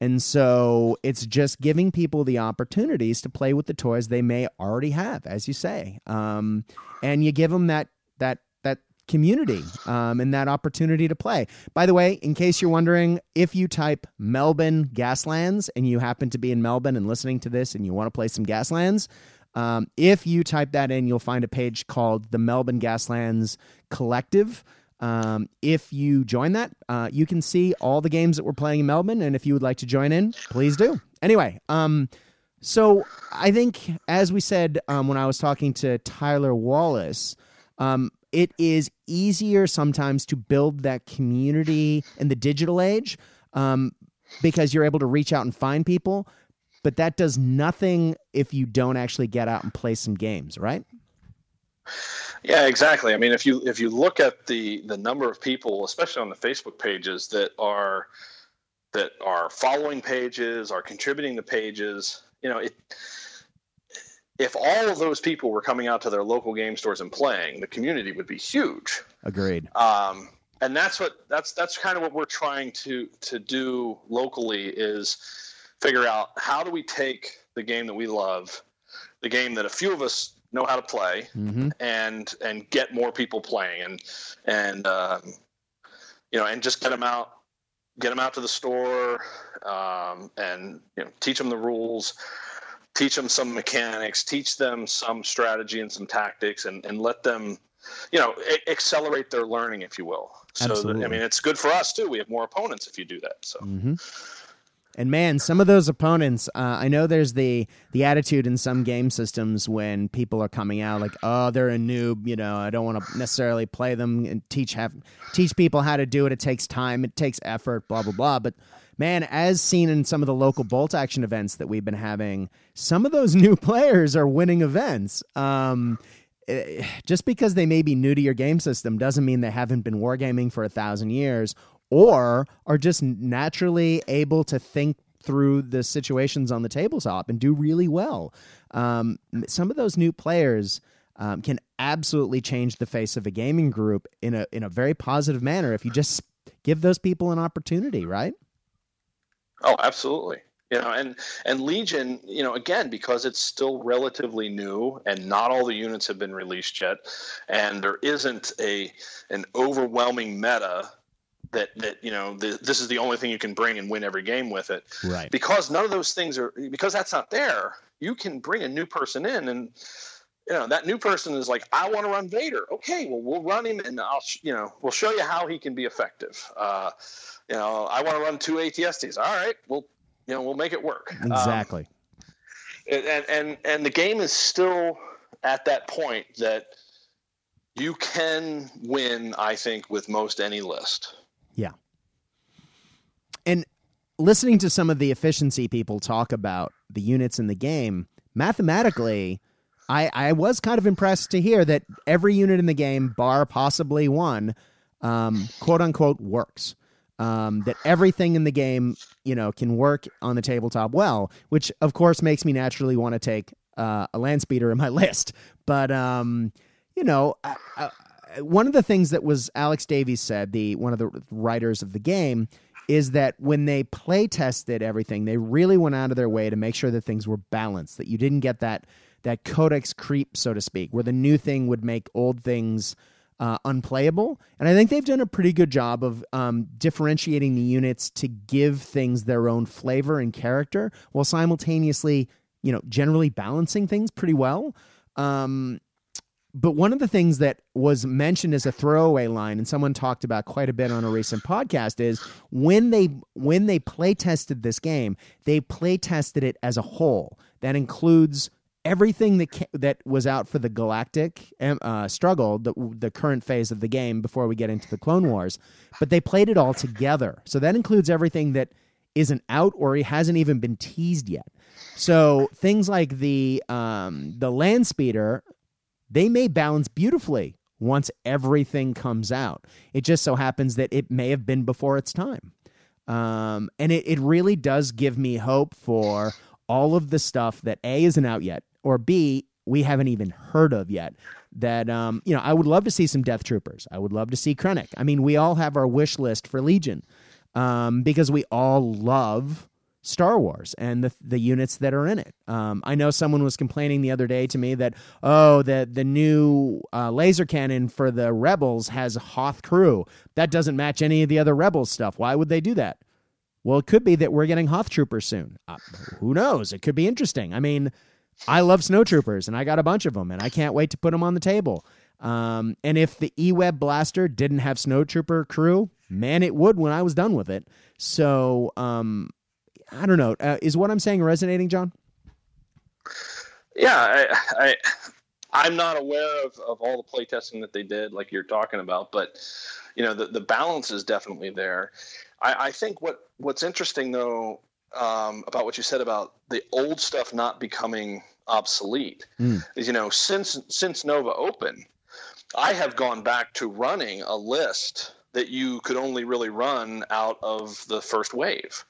And so it's just giving people the opportunities to play with the toys they may already have, as you say. Um, and you give them that that that community um, and that opportunity to play. By the way, in case you're wondering, if you type Melbourne Gaslands and you happen to be in Melbourne and listening to this and you want to play some Gaslands, um, if you type that in, you'll find a page called the Melbourne Gaslands Collective. Um, if you join that, uh, you can see all the games that we're playing in Melbourne. And if you would like to join in, please do. Anyway, um, so I think, as we said um, when I was talking to Tyler Wallace, um, it is easier sometimes to build that community in the digital age. Um, because you're able to reach out and find people, but that does nothing if you don't actually get out and play some games, right? Yeah, exactly. I mean, if you if you look at the the number of people, especially on the Facebook pages that are that are following pages, are contributing to pages, you know, it if all of those people were coming out to their local game stores and playing, the community would be huge. Agreed. Um, and that's what that's that's kind of what we're trying to to do locally is figure out how do we take the game that we love, the game that a few of us know how to play, mm-hmm. and and get more people playing and and um, you know and just get them out get them out to the store um, and you know teach them the rules teach them some mechanics, teach them some strategy and some tactics, and, and let them, you know, a- accelerate their learning, if you will. So, that, I mean, it's good for us too. We have more opponents if you do that. So. Mm-hmm. And man, some of those opponents, uh, I know there's the the attitude in some game systems when people are coming out like, oh, they're a noob. You know, I don't want to necessarily play them and teach have teach people how to do it. It takes time, it takes effort, blah blah blah. But man, as seen in some of the local bolt action events that we've been having, some of those new players are winning events. Um, eh, just because they may be new to your game system doesn't mean they haven't been wargaming for a thousand years or are just naturally able to think through the situations on the tabletop and do really well. Um, some of those new players um, can absolutely change the face of a gaming group in a in a very positive manner if you just give those people an opportunity, right? Oh, absolutely. You know, and and Legion, you know, again because it's still relatively new and not all the units have been released yet, and there isn't a an overwhelming meta that that you know the, this is the only thing you can bring and win every game with it. Right. Because none of those things are because that's not there. You can bring a new person in and you know that new person is like i want to run vader okay well we'll run him and i'll you know we'll show you how he can be effective uh, you know, I want to run two ATSTs. All right, we'll, you know, we'll make it work. Um, exactly. Um, and and and the game is still at that point that you can win. I think with most any list. Listening to some of the efficiency people talk about the units in the game, mathematically. I, I was kind of impressed to hear that every unit in the game, bar possibly one, um, quote unquote, works um, that everything in the game, you know, can work on the tabletop well, which of course makes me naturally want to take uh, a land speeder in my list. But um, you know, I, I, one of the things that was Alex Davy said, the one of the writers of the game, is that when they play tested everything, they really went out of their way to make sure that things were balanced, that you didn't get that that codex creep, so to speak, where the new thing would make old things uh, unplayable. And I think they've done a pretty good job of um, differentiating the units to give things their own flavor and character while simultaneously, you know, generally balancing things pretty well. Um, but one of the things that was mentioned as a throwaway line and someone talked about quite a bit on a recent podcast is when they when they play tested this game they play tested it as a whole that includes everything that that was out for the galactic um, uh, struggle, the, the current phase of the game before we get into the Clone Wars, but they played it all together. So that includes everything that isn't out or hasn't even been teased yet. So things like the um, the land speeder, they may balance beautifully once everything comes out. It just so happens that it may have been before its time. Um, and it, it really does give me hope for all of the stuff that A isn't out yet or B, we haven't even heard of yet. That um, you know, I would love to see some Death Troopers. I would love to see Krennic. I mean, we all have our wish list for Legion um, because we all love Star Wars and the the units that are in it. Um, I know someone was complaining the other day to me that oh the the new uh, laser cannon for the Rebels has Hoth crew that doesn't match any of the other Rebels stuff. Why would they do that? Well, it could be that we're getting Hoth troopers soon. Uh, who knows? It could be interesting. I mean, I love snowtroopers, and I got a bunch of them, and I can't wait to put them on the table. Um, and if the E-Web blaster didn't have snowtrooper crew, man, it would when I was done with it. So um, I don't know. Uh, is what I'm saying resonating, John? Yeah, I, I am not aware of, of all the playtesting that they did, like you're talking about, but you know the, the balance is definitely there. I, I think what what's interesting though um, about what you said about the old stuff not becoming obsolete mm. is you know since since Nova Open, I have gone back to running a list that you could only really run out of the first wave.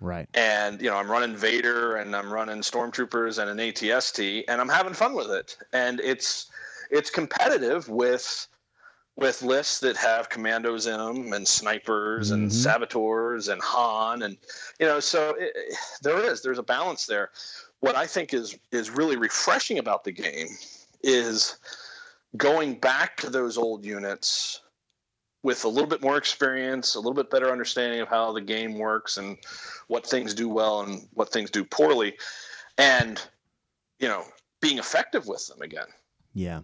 Right. And you know, I'm running Vader and I'm running Stormtroopers and an ATST and I'm having fun with it. And it's it's competitive with with lists that have commandos in them and snipers mm-hmm. and saboteurs and Han and you know so it, there is there's a balance there. What I think is is really refreshing about the game is going back to those old units with a little bit more experience, a little bit better understanding of how the game works and what things do well and what things do poorly, and you know being effective with them again. Yeah.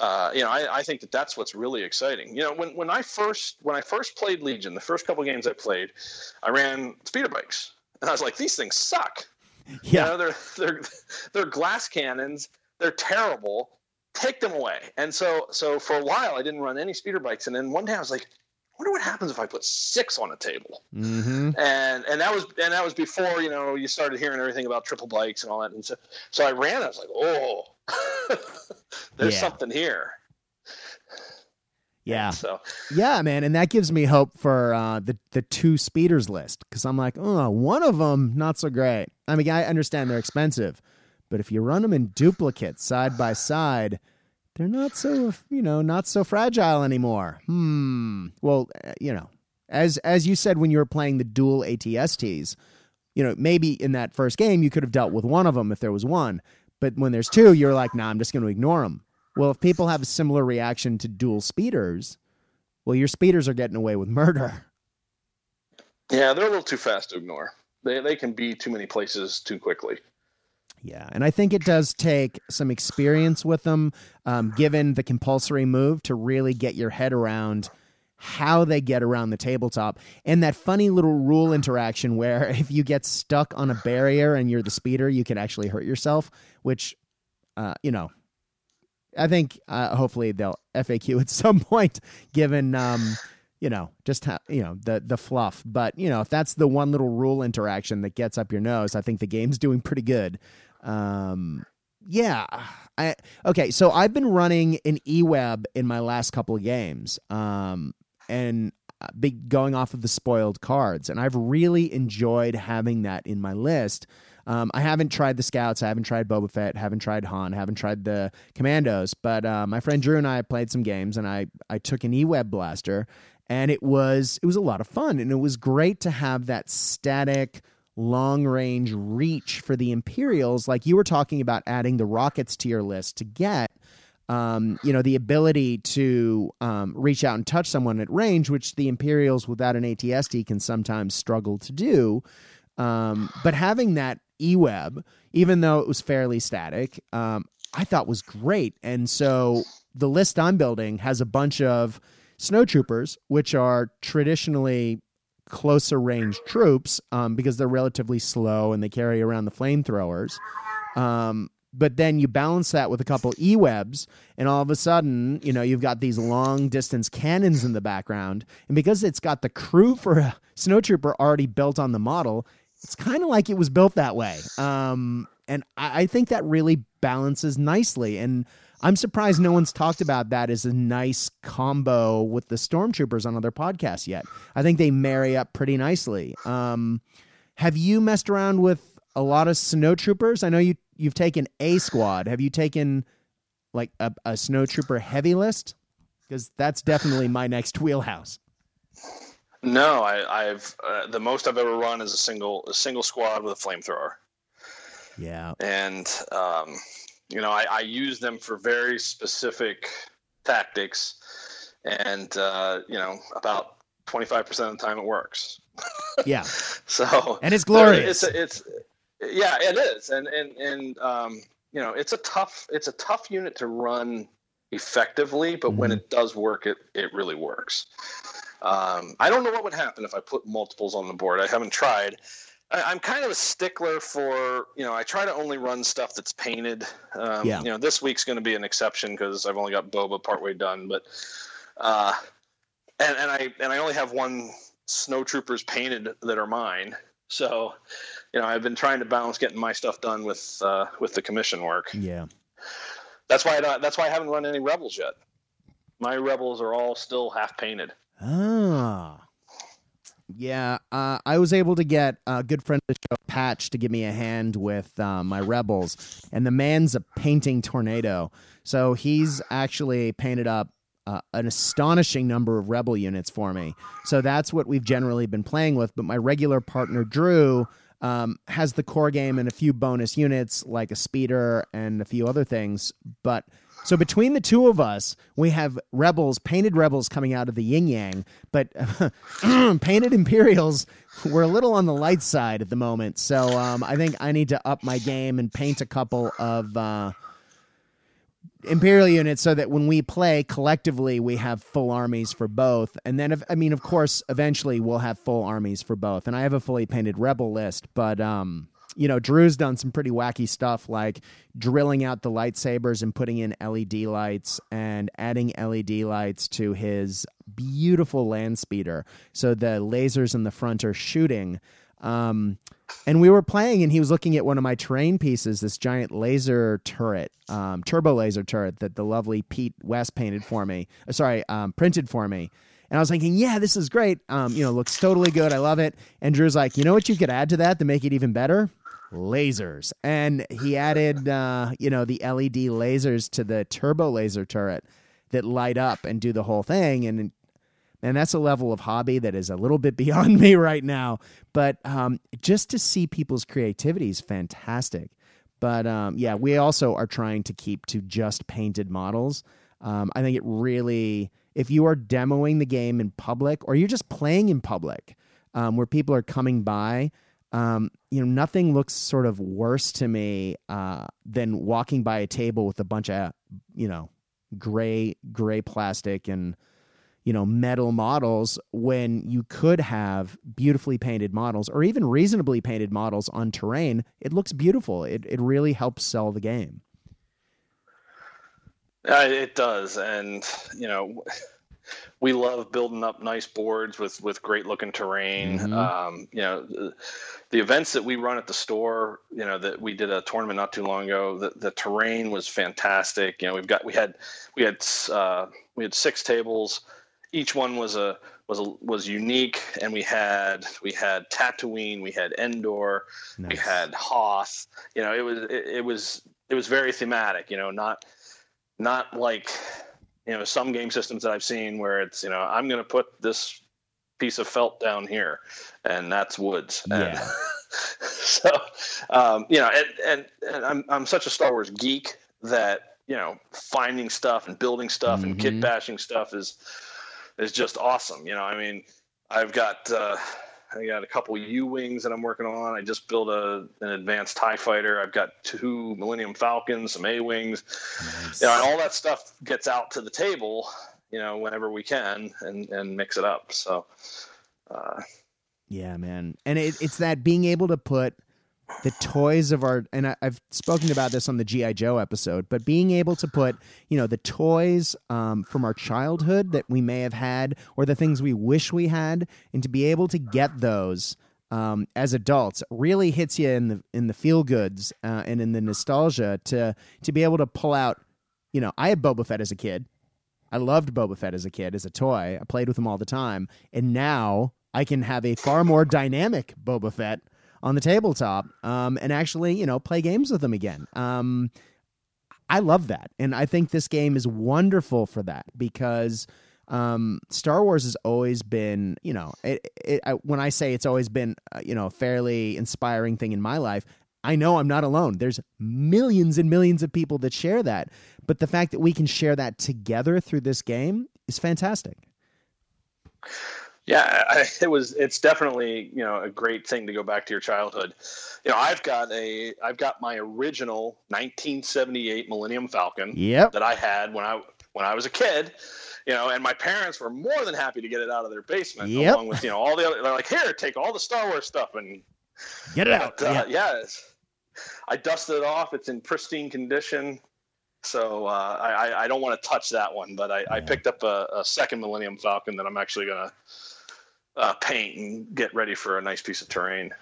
Uh, you know, I, I, think that that's what's really exciting. You know, when, when I first when I first played Legion, the first couple games I played, I ran speeder bikes, and I was like, these things suck. Yeah, you know, they're they're they're glass cannons. They're terrible take them away. And so so for a while I didn't run any speeder bikes, and then one day I was like, I wonder what happens if I put six on a table. Mm-hmm. And and that was and that was before you know you started hearing everything about triple bikes and all that. And so so I ran. I was like, oh, there's yeah. something here. Yeah. So yeah, man, and that gives me hope for uh, the the two speeders list because I'm like, oh, one of them not so great. I mean, I understand they're expensive, but if you run them in duplicate side by side, they're not so, you know, not so fragile anymore. Hmm. Well, uh, you know, as as you said when you were playing the dual ATSTs, you know, maybe in that first game you could have dealt with one of them if there was one, but when there's two, you're like, nah, I'm just going to ignore them. Well, if people have a similar reaction to dual speeders, well, your speeders are getting away with murder. Yeah, they're a little too fast to ignore. They they can be too many places too quickly. Yeah, and I think it does take some experience with them, um, given the compulsory move, to really get your head around how they get around the tabletop and that funny little rule interaction where if you get stuck on a barrier and you're the speeder, you can actually hurt yourself, which, uh, you know, I think uh, hopefully they'll FAQ at some point, given. Um, you know, just ha- you know the the fluff. But you know, if that's the one little rule interaction that gets up your nose, I think the game's doing pretty good. Um, yeah, I okay. So I've been running an eWeb in my last couple of games, um, and uh, be going off of the spoiled cards, and I've really enjoyed having that in my list. Um, I haven't tried the scouts, I haven't tried Boba Fett, haven't tried Han, haven't tried the Commandos, but uh, my friend Drew and I played some games, and I I took an eWeb blaster, and it was it was a lot of fun, and it was great to have that static long range reach for the Imperials, like you were talking about adding the rockets to your list to get, um, you know, the ability to um, reach out and touch someone at range, which the Imperials without an ATST can sometimes struggle to do. Um, but having that eWeb, even though it was fairly static, um, I thought was great. And so the list I'm building has a bunch of snowtroopers, which are traditionally closer range troops um, because they're relatively slow and they carry around the flamethrowers. Um, but then you balance that with a couple e-webs and all of a sudden you know you've got these long distance cannons in the background. And because it's got the crew for a snowtrooper already built on the model it's kind of like it was built that way. Um, and I, I think that really balances nicely. And I'm surprised no one's talked about that as a nice combo with the stormtroopers on other podcasts yet. I think they marry up pretty nicely. Um, have you messed around with a lot of snowtroopers? I know you you've taken a squad. Have you taken like a, a snowtrooper heavy list? Because that's definitely my next wheelhouse. No, I, have uh, the most I've ever run is a single a single squad with a flamethrower. Yeah, and um, you know, I, I use them for very specific tactics, and uh, you know, about twenty five percent of the time it works. yeah. so and it's glorious. It's, it's yeah, it is, and and and um, you know, it's a tough it's a tough unit to run effectively, but mm-hmm. when it does work, it it really works. Um, I don't know what would happen if I put multiples on the board. I haven't tried. I, am kind of a stickler for you know I try to only run stuff that's painted. Um, yeah. You know this week's going to be an exception because I've only got Boba partway done, but uh, and and I and I only have one snowtroopers painted that are mine. So, you know, I've been trying to balance getting my stuff done with uh, with the commission work. Yeah. That's why I don't, that's why I haven't run any rebels yet. My rebels are all still half painted. Ah. Yeah, uh, I was able to get a good friend of the show, Patch, to give me a hand with uh, my rebels, and the man's a painting tornado. So he's actually painted up uh, an astonishing number of rebel units for me. So that's what we've generally been playing with. But my regular partner Drew um, has the core game and a few bonus units like a speeder and a few other things. But so between the two of us, we have rebels, painted rebels coming out of the yin yang, but painted Imperials. We're a little on the light side at the moment, so um, I think I need to up my game and paint a couple of uh, Imperial units so that when we play collectively, we have full armies for both. And then, if, I mean, of course, eventually we'll have full armies for both. And I have a fully painted rebel list, but um, you know, Drew's done some pretty wacky stuff like drilling out the lightsabers and putting in LED lights and adding LED lights to his beautiful land speeder. So the lasers in the front are shooting. Um, and we were playing, and he was looking at one of my terrain pieces, this giant laser turret, um, turbo laser turret that the lovely Pete West painted for me. Uh, sorry, um, printed for me. And I was thinking, yeah, this is great. Um, you know, looks totally good. I love it. And Drew's like, you know what you could add to that to make it even better? Lasers. And he added, uh, you know, the LED lasers to the turbo laser turret that light up and do the whole thing. And and that's a level of hobby that is a little bit beyond me right now. But um, just to see people's creativity is fantastic. But um, yeah, we also are trying to keep to just painted models. Um, I think it really, if you are demoing the game in public or you're just playing in public um, where people are coming by, um, you know, nothing looks sort of worse to me uh, than walking by a table with a bunch of, you know, gray, gray plastic and you know metal models when you could have beautifully painted models or even reasonably painted models on terrain. It looks beautiful. It, it really helps sell the game. Uh, it does. And you know we love building up nice boards with with great looking terrain mm-hmm. um, you know the, the, events that we run at the store you know that we did a tournament not too long ago the, the terrain was fantastic you know we've got we had we had uh, we had six tables each one was a was a, was unique, and we had we had Tatooine, we had Endor, nice. we had Hoth. You know, it was it, it was it was very thematic. You know, not not like you know some game systems that I've seen where it's you know I'm going to put this piece of felt down here, and that's woods. Yeah. And so, um, you know, and, and, and I'm I'm such a Star Wars geek that you know finding stuff and building stuff mm-hmm. and kit bashing stuff is is just awesome. You know, I mean, I've got uh, I got a couple U wings that I'm working on. I just built a an advanced Tie fighter. I've got two Millennium Falcons, some A wings. Nice. You know, and all that stuff gets out to the table. You know, whenever we can, and and mix it up. So. Uh, yeah, man, and it, it's that being able to put the toys of our and I, have spoken about this on the GI Joe episode, but being able to put you know the toys um, from our childhood that we may have had, or the things we wish we had, and to be able to get those um, as adults really hits you in the in the feel goods uh, and in the nostalgia to to be able to pull out. You know, I had Boba Fett as a kid. I loved Boba Fett as a kid, as a toy. I played with him all the time, and now I can have a far more dynamic Boba Fett on the tabletop um, and actually, you know, play games with them again. Um, I love that. And I think this game is wonderful for that because um, Star Wars has always been, you know, it, it, I, when I say it's always been, uh, you know, a fairly inspiring thing in my life, I know I'm not alone. There's millions and millions of people that share that. But the fact that we can share that together through this game is fantastic. Yeah, I, it was. It's definitely you know a great thing to go back to your childhood. You know, I've got a I've got my original 1978 Millennium Falcon. Yep. That I had when I when I was a kid. You know, and my parents were more than happy to get it out of their basement, yep. along with you know all the other. They're like, here, take all the Star Wars stuff and get it out. But, uh, yeah, I dusted it off. It's in pristine condition. So uh, I, I don't want to touch that one, but I, yeah. I picked up a, a, second Millennium Falcon that I'm actually going to uh, paint and get ready for a nice piece of terrain.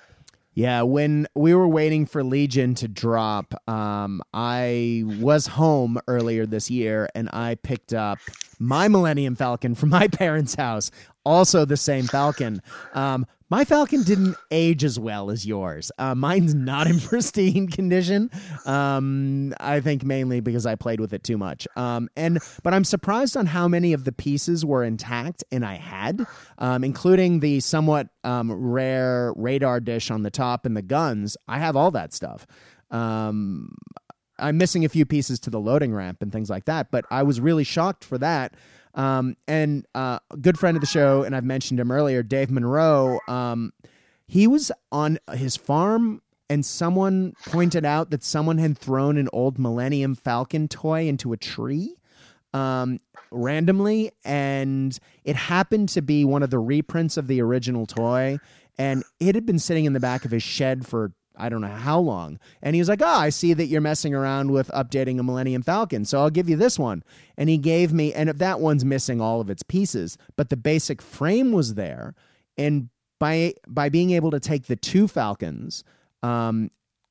Yeah, when we were waiting for Legion to drop, um, I was home earlier this year and I picked up my Millennium Falcon from my parents' house. Also, the same Falcon. Um, my Falcon didn't age as well as yours. Uh, mine's not in pristine condition. Um, I think mainly because I played with it too much. Um, and but I'm surprised on how many of the pieces were intact, and I had, um, including the somewhat um, rare radar dish on the top and the guns. I have all that stuff. Um, I'm missing a few pieces to the loading ramp and things like that, but I was really shocked for that. Um, and uh, a good friend of the show, and I've mentioned him earlier, Dave Monroe. Um, he was on his farm, and someone pointed out that someone had thrown an old Millennium Falcon toy into a tree um, randomly, and it happened to be one of the reprints of the original toy. And it had been sitting in the back of his shed for I don't know how long. And he was like, Oh, I see that you're messing around with updating a Millennium Falcon. So I'll give you this one. And he gave me, and if that one's missing all of its pieces, but the basic frame was there. And by, by being able to take the two Falcons, um,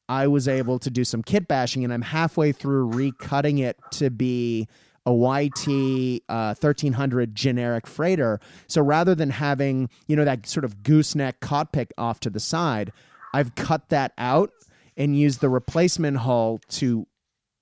I was able to do some kit bashing, and I'm halfway through recutting it to be a YT uh, 1300 generic freighter. So rather than having, you know, that sort of gooseneck cockpit off to the side, I've cut that out and used the replacement hull to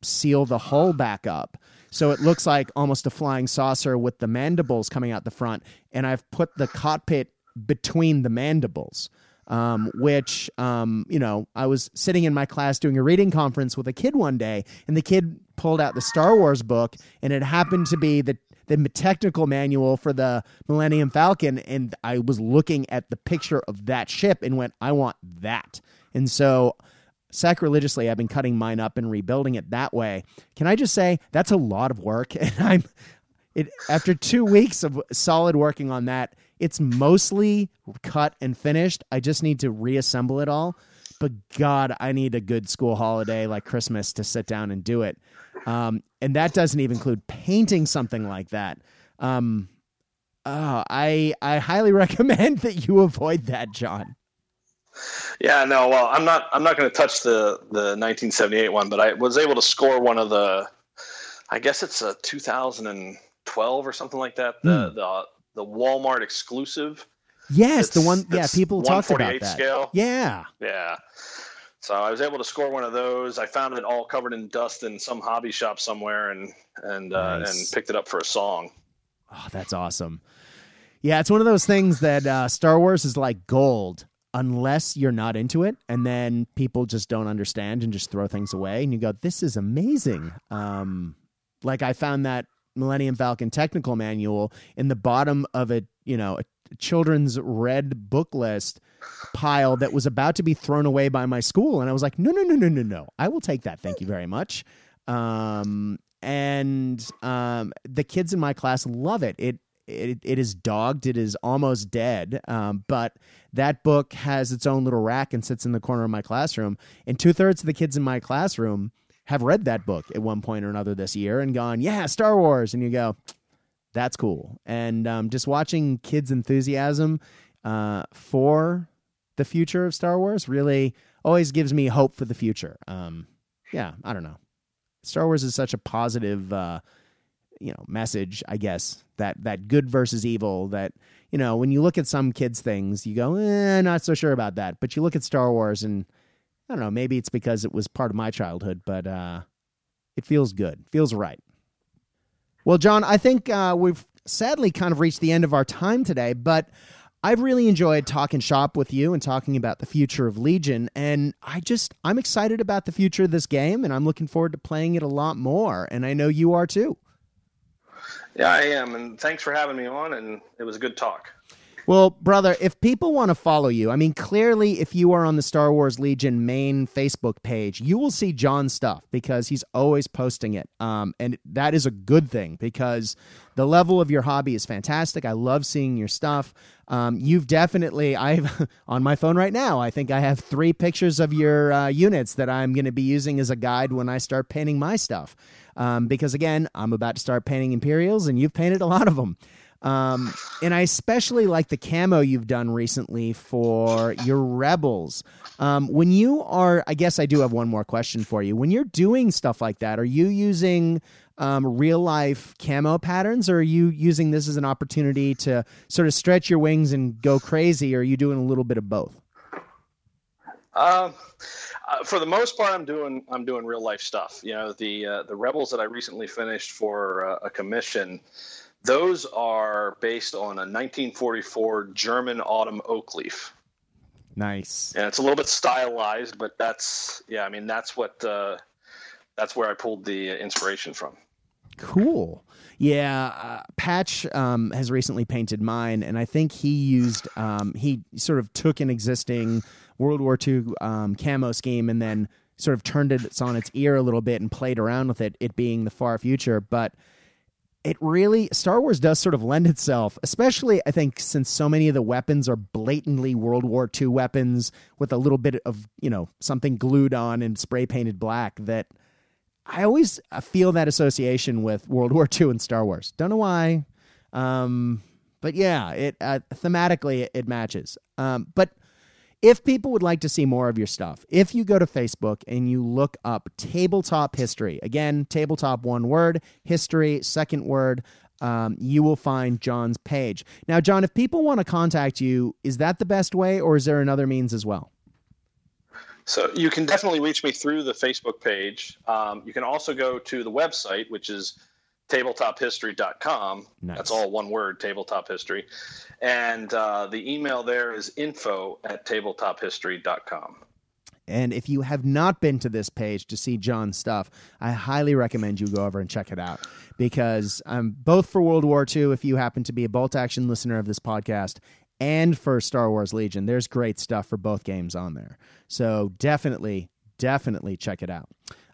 seal the hull back up. So it looks like almost a flying saucer with the mandibles coming out the front. And I've put the cockpit between the mandibles. Um, which um, you know, I was sitting in my class doing a reading conference with a kid one day, and the kid pulled out the Star Wars book, and it happened to be the the technical manual for the Millennium Falcon, and I was looking at the picture of that ship and went, I want that. And so sacrilegiously I've been cutting mine up and rebuilding it that way. Can I just say that's a lot of work and I'm it after 2 weeks of solid working on that, it's mostly cut and finished. I just need to reassemble it all. But God, I need a good school holiday like Christmas to sit down and do it. Um, and that doesn't even include painting something like that. Um, oh, I I highly recommend that you avoid that, John. Yeah, no, well, I'm not I'm not going to touch the the 1978 one, but I was able to score one of the I guess it's a 2012 or something like that. The mm. the the Walmart exclusive. Yes, the one. Yeah, people talked about that. Scale. Yeah, yeah. So I was able to score one of those. I found it all covered in dust in some hobby shop somewhere, and and uh, nice. and picked it up for a song. Oh, that's awesome. Yeah, it's one of those things that uh, Star Wars is like gold unless you're not into it, and then people just don't understand and just throw things away, and you go, "This is amazing." Um, like I found that Millennium Falcon technical manual in the bottom of a you know a children's red book list pile that was about to be thrown away by my school. And I was like, no, no, no, no, no, no. I will take that. Thank you very much. Um, and um, the kids in my class love it. It it, it is dogged. It is almost dead. Um, but that book has its own little rack and sits in the corner of my classroom. And two thirds of the kids in my classroom have read that book at one point or another this year and gone, yeah, Star Wars. And you go, that's cool. And um, just watching kids' enthusiasm uh, for the future of Star Wars really always gives me hope for the future. Um, yeah, I don't know. Star Wars is such a positive, uh, you know, message. I guess that that good versus evil. That you know, when you look at some kids' things, you go, eh, not so sure about that. But you look at Star Wars, and I don't know. Maybe it's because it was part of my childhood, but uh, it feels good, feels right. Well, John, I think uh, we've sadly kind of reached the end of our time today, but I've really enjoyed talking shop with you and talking about the future of Legion. And I just, I'm excited about the future of this game and I'm looking forward to playing it a lot more. And I know you are too. Yeah, I am. And thanks for having me on. And it was a good talk. Well, brother, if people want to follow you, I mean, clearly, if you are on the Star Wars Legion main Facebook page, you will see John's stuff because he's always posting it. Um, and that is a good thing because the level of your hobby is fantastic. I love seeing your stuff. Um, you've definitely, I've on my phone right now, I think I have three pictures of your uh, units that I'm going to be using as a guide when I start painting my stuff. Um, because again, I'm about to start painting Imperials, and you've painted a lot of them. Um, and I especially like the camo you've done recently for your rebels. Um, when you are, I guess I do have one more question for you. When you're doing stuff like that, are you using um, real life camo patterns, or are you using this as an opportunity to sort of stretch your wings and go crazy, or are you doing a little bit of both? Um, uh, for the most part, I'm doing I'm doing real life stuff. You know, the uh, the rebels that I recently finished for uh, a commission those are based on a 1944 German autumn oak leaf. Nice. And it's a little bit stylized, but that's yeah. I mean, that's what uh, that's where I pulled the inspiration from. Cool. Yeah, uh, Patch um, has recently painted mine, and I think he used um, he sort of took an existing World War II um, camo scheme and then sort of turned it on its ear a little bit and played around with it. It being the far future, but it really Star Wars does sort of lend itself, especially I think since so many of the weapons are blatantly World War II weapons with a little bit of you know something glued on and spray painted black. That I always feel that association with World War II and Star Wars. Don't know why, um, but yeah, it uh, thematically it, matches. Um, but if people would like to see more of your stuff, if you go to Facebook and you look up tabletop history, again, tabletop one word, history, second word, um, you will find John's page. Now, John, if people want to contact you, is that the best way or is there another means as well? So you can definitely reach me through the Facebook page. Um, you can also go to the website, which is tabletophistory.com. Nice. That's all one word, tabletop history. And uh, the email there is info at tabletophistory.com. And if you have not been to this page to see John's stuff, I highly recommend you go over and check it out because I'm both for World War II, if you happen to be a bolt action listener of this podcast, and for Star Wars Legion, there's great stuff for both games on there. So definitely, definitely check it out.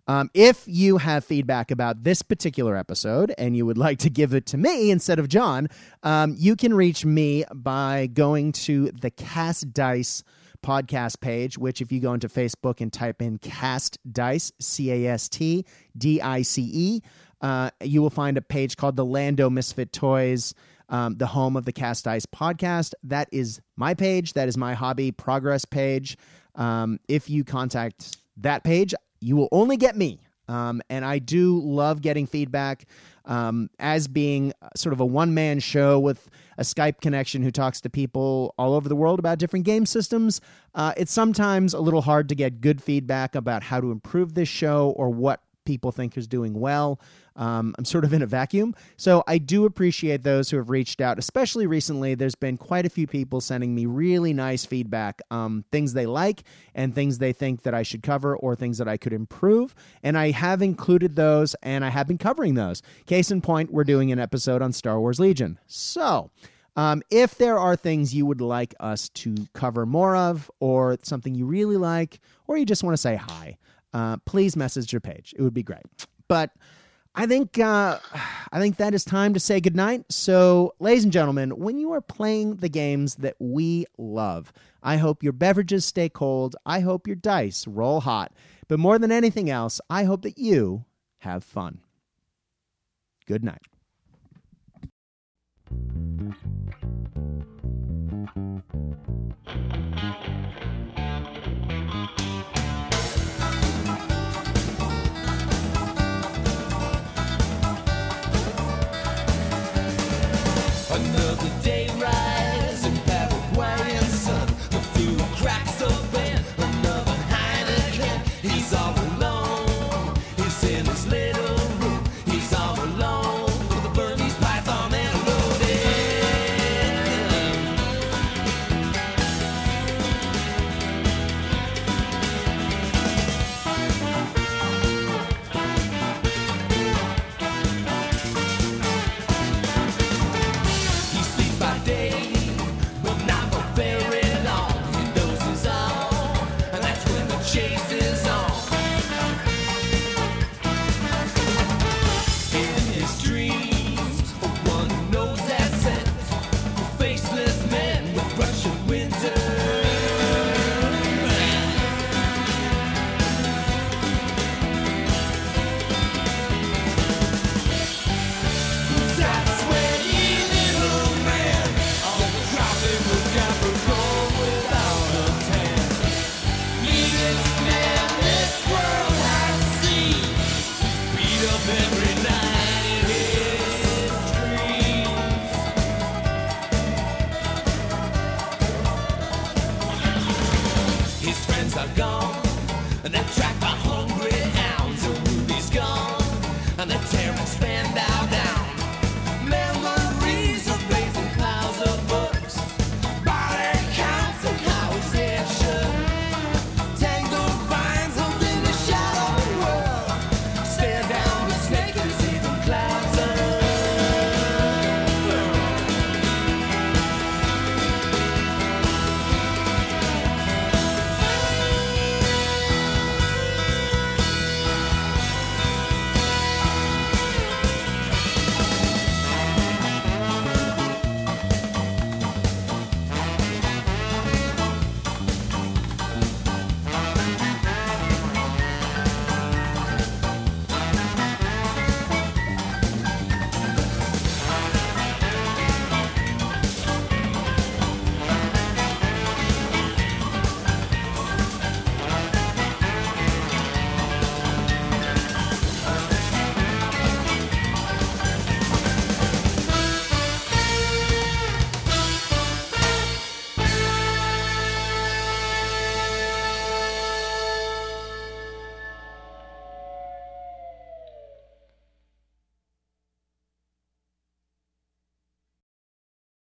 Um, if you have feedback about this particular episode and you would like to give it to me instead of John, um, you can reach me by going to the Cast Dice podcast page, which if you go into Facebook and type in Cast Dice, C A S T D I C E, uh, you will find a page called the Land of Misfit Toys. Um, the home of the Cast Dice podcast. That is my page. That is my hobby progress page. Um, if you contact that page, you will only get me. Um, and I do love getting feedback um, as being sort of a one man show with a Skype connection who talks to people all over the world about different game systems. Uh, it's sometimes a little hard to get good feedback about how to improve this show or what people think is doing well. Um, I'm sort of in a vacuum. So I do appreciate those who have reached out, especially recently. There's been quite a few people sending me really nice feedback, um, things they like and things they think that I should cover or things that I could improve. And I have included those and I have been covering those. Case in point, we're doing an episode on Star Wars Legion. So. Um, if there are things you would like us to cover more of, or something you really like, or you just want to say hi, uh, please message your page. It would be great. But I think uh, I think that is time to say goodnight. So, ladies and gentlemen, when you are playing the games that we love, I hope your beverages stay cold. I hope your dice roll hot. But more than anything else, I hope that you have fun. Good night.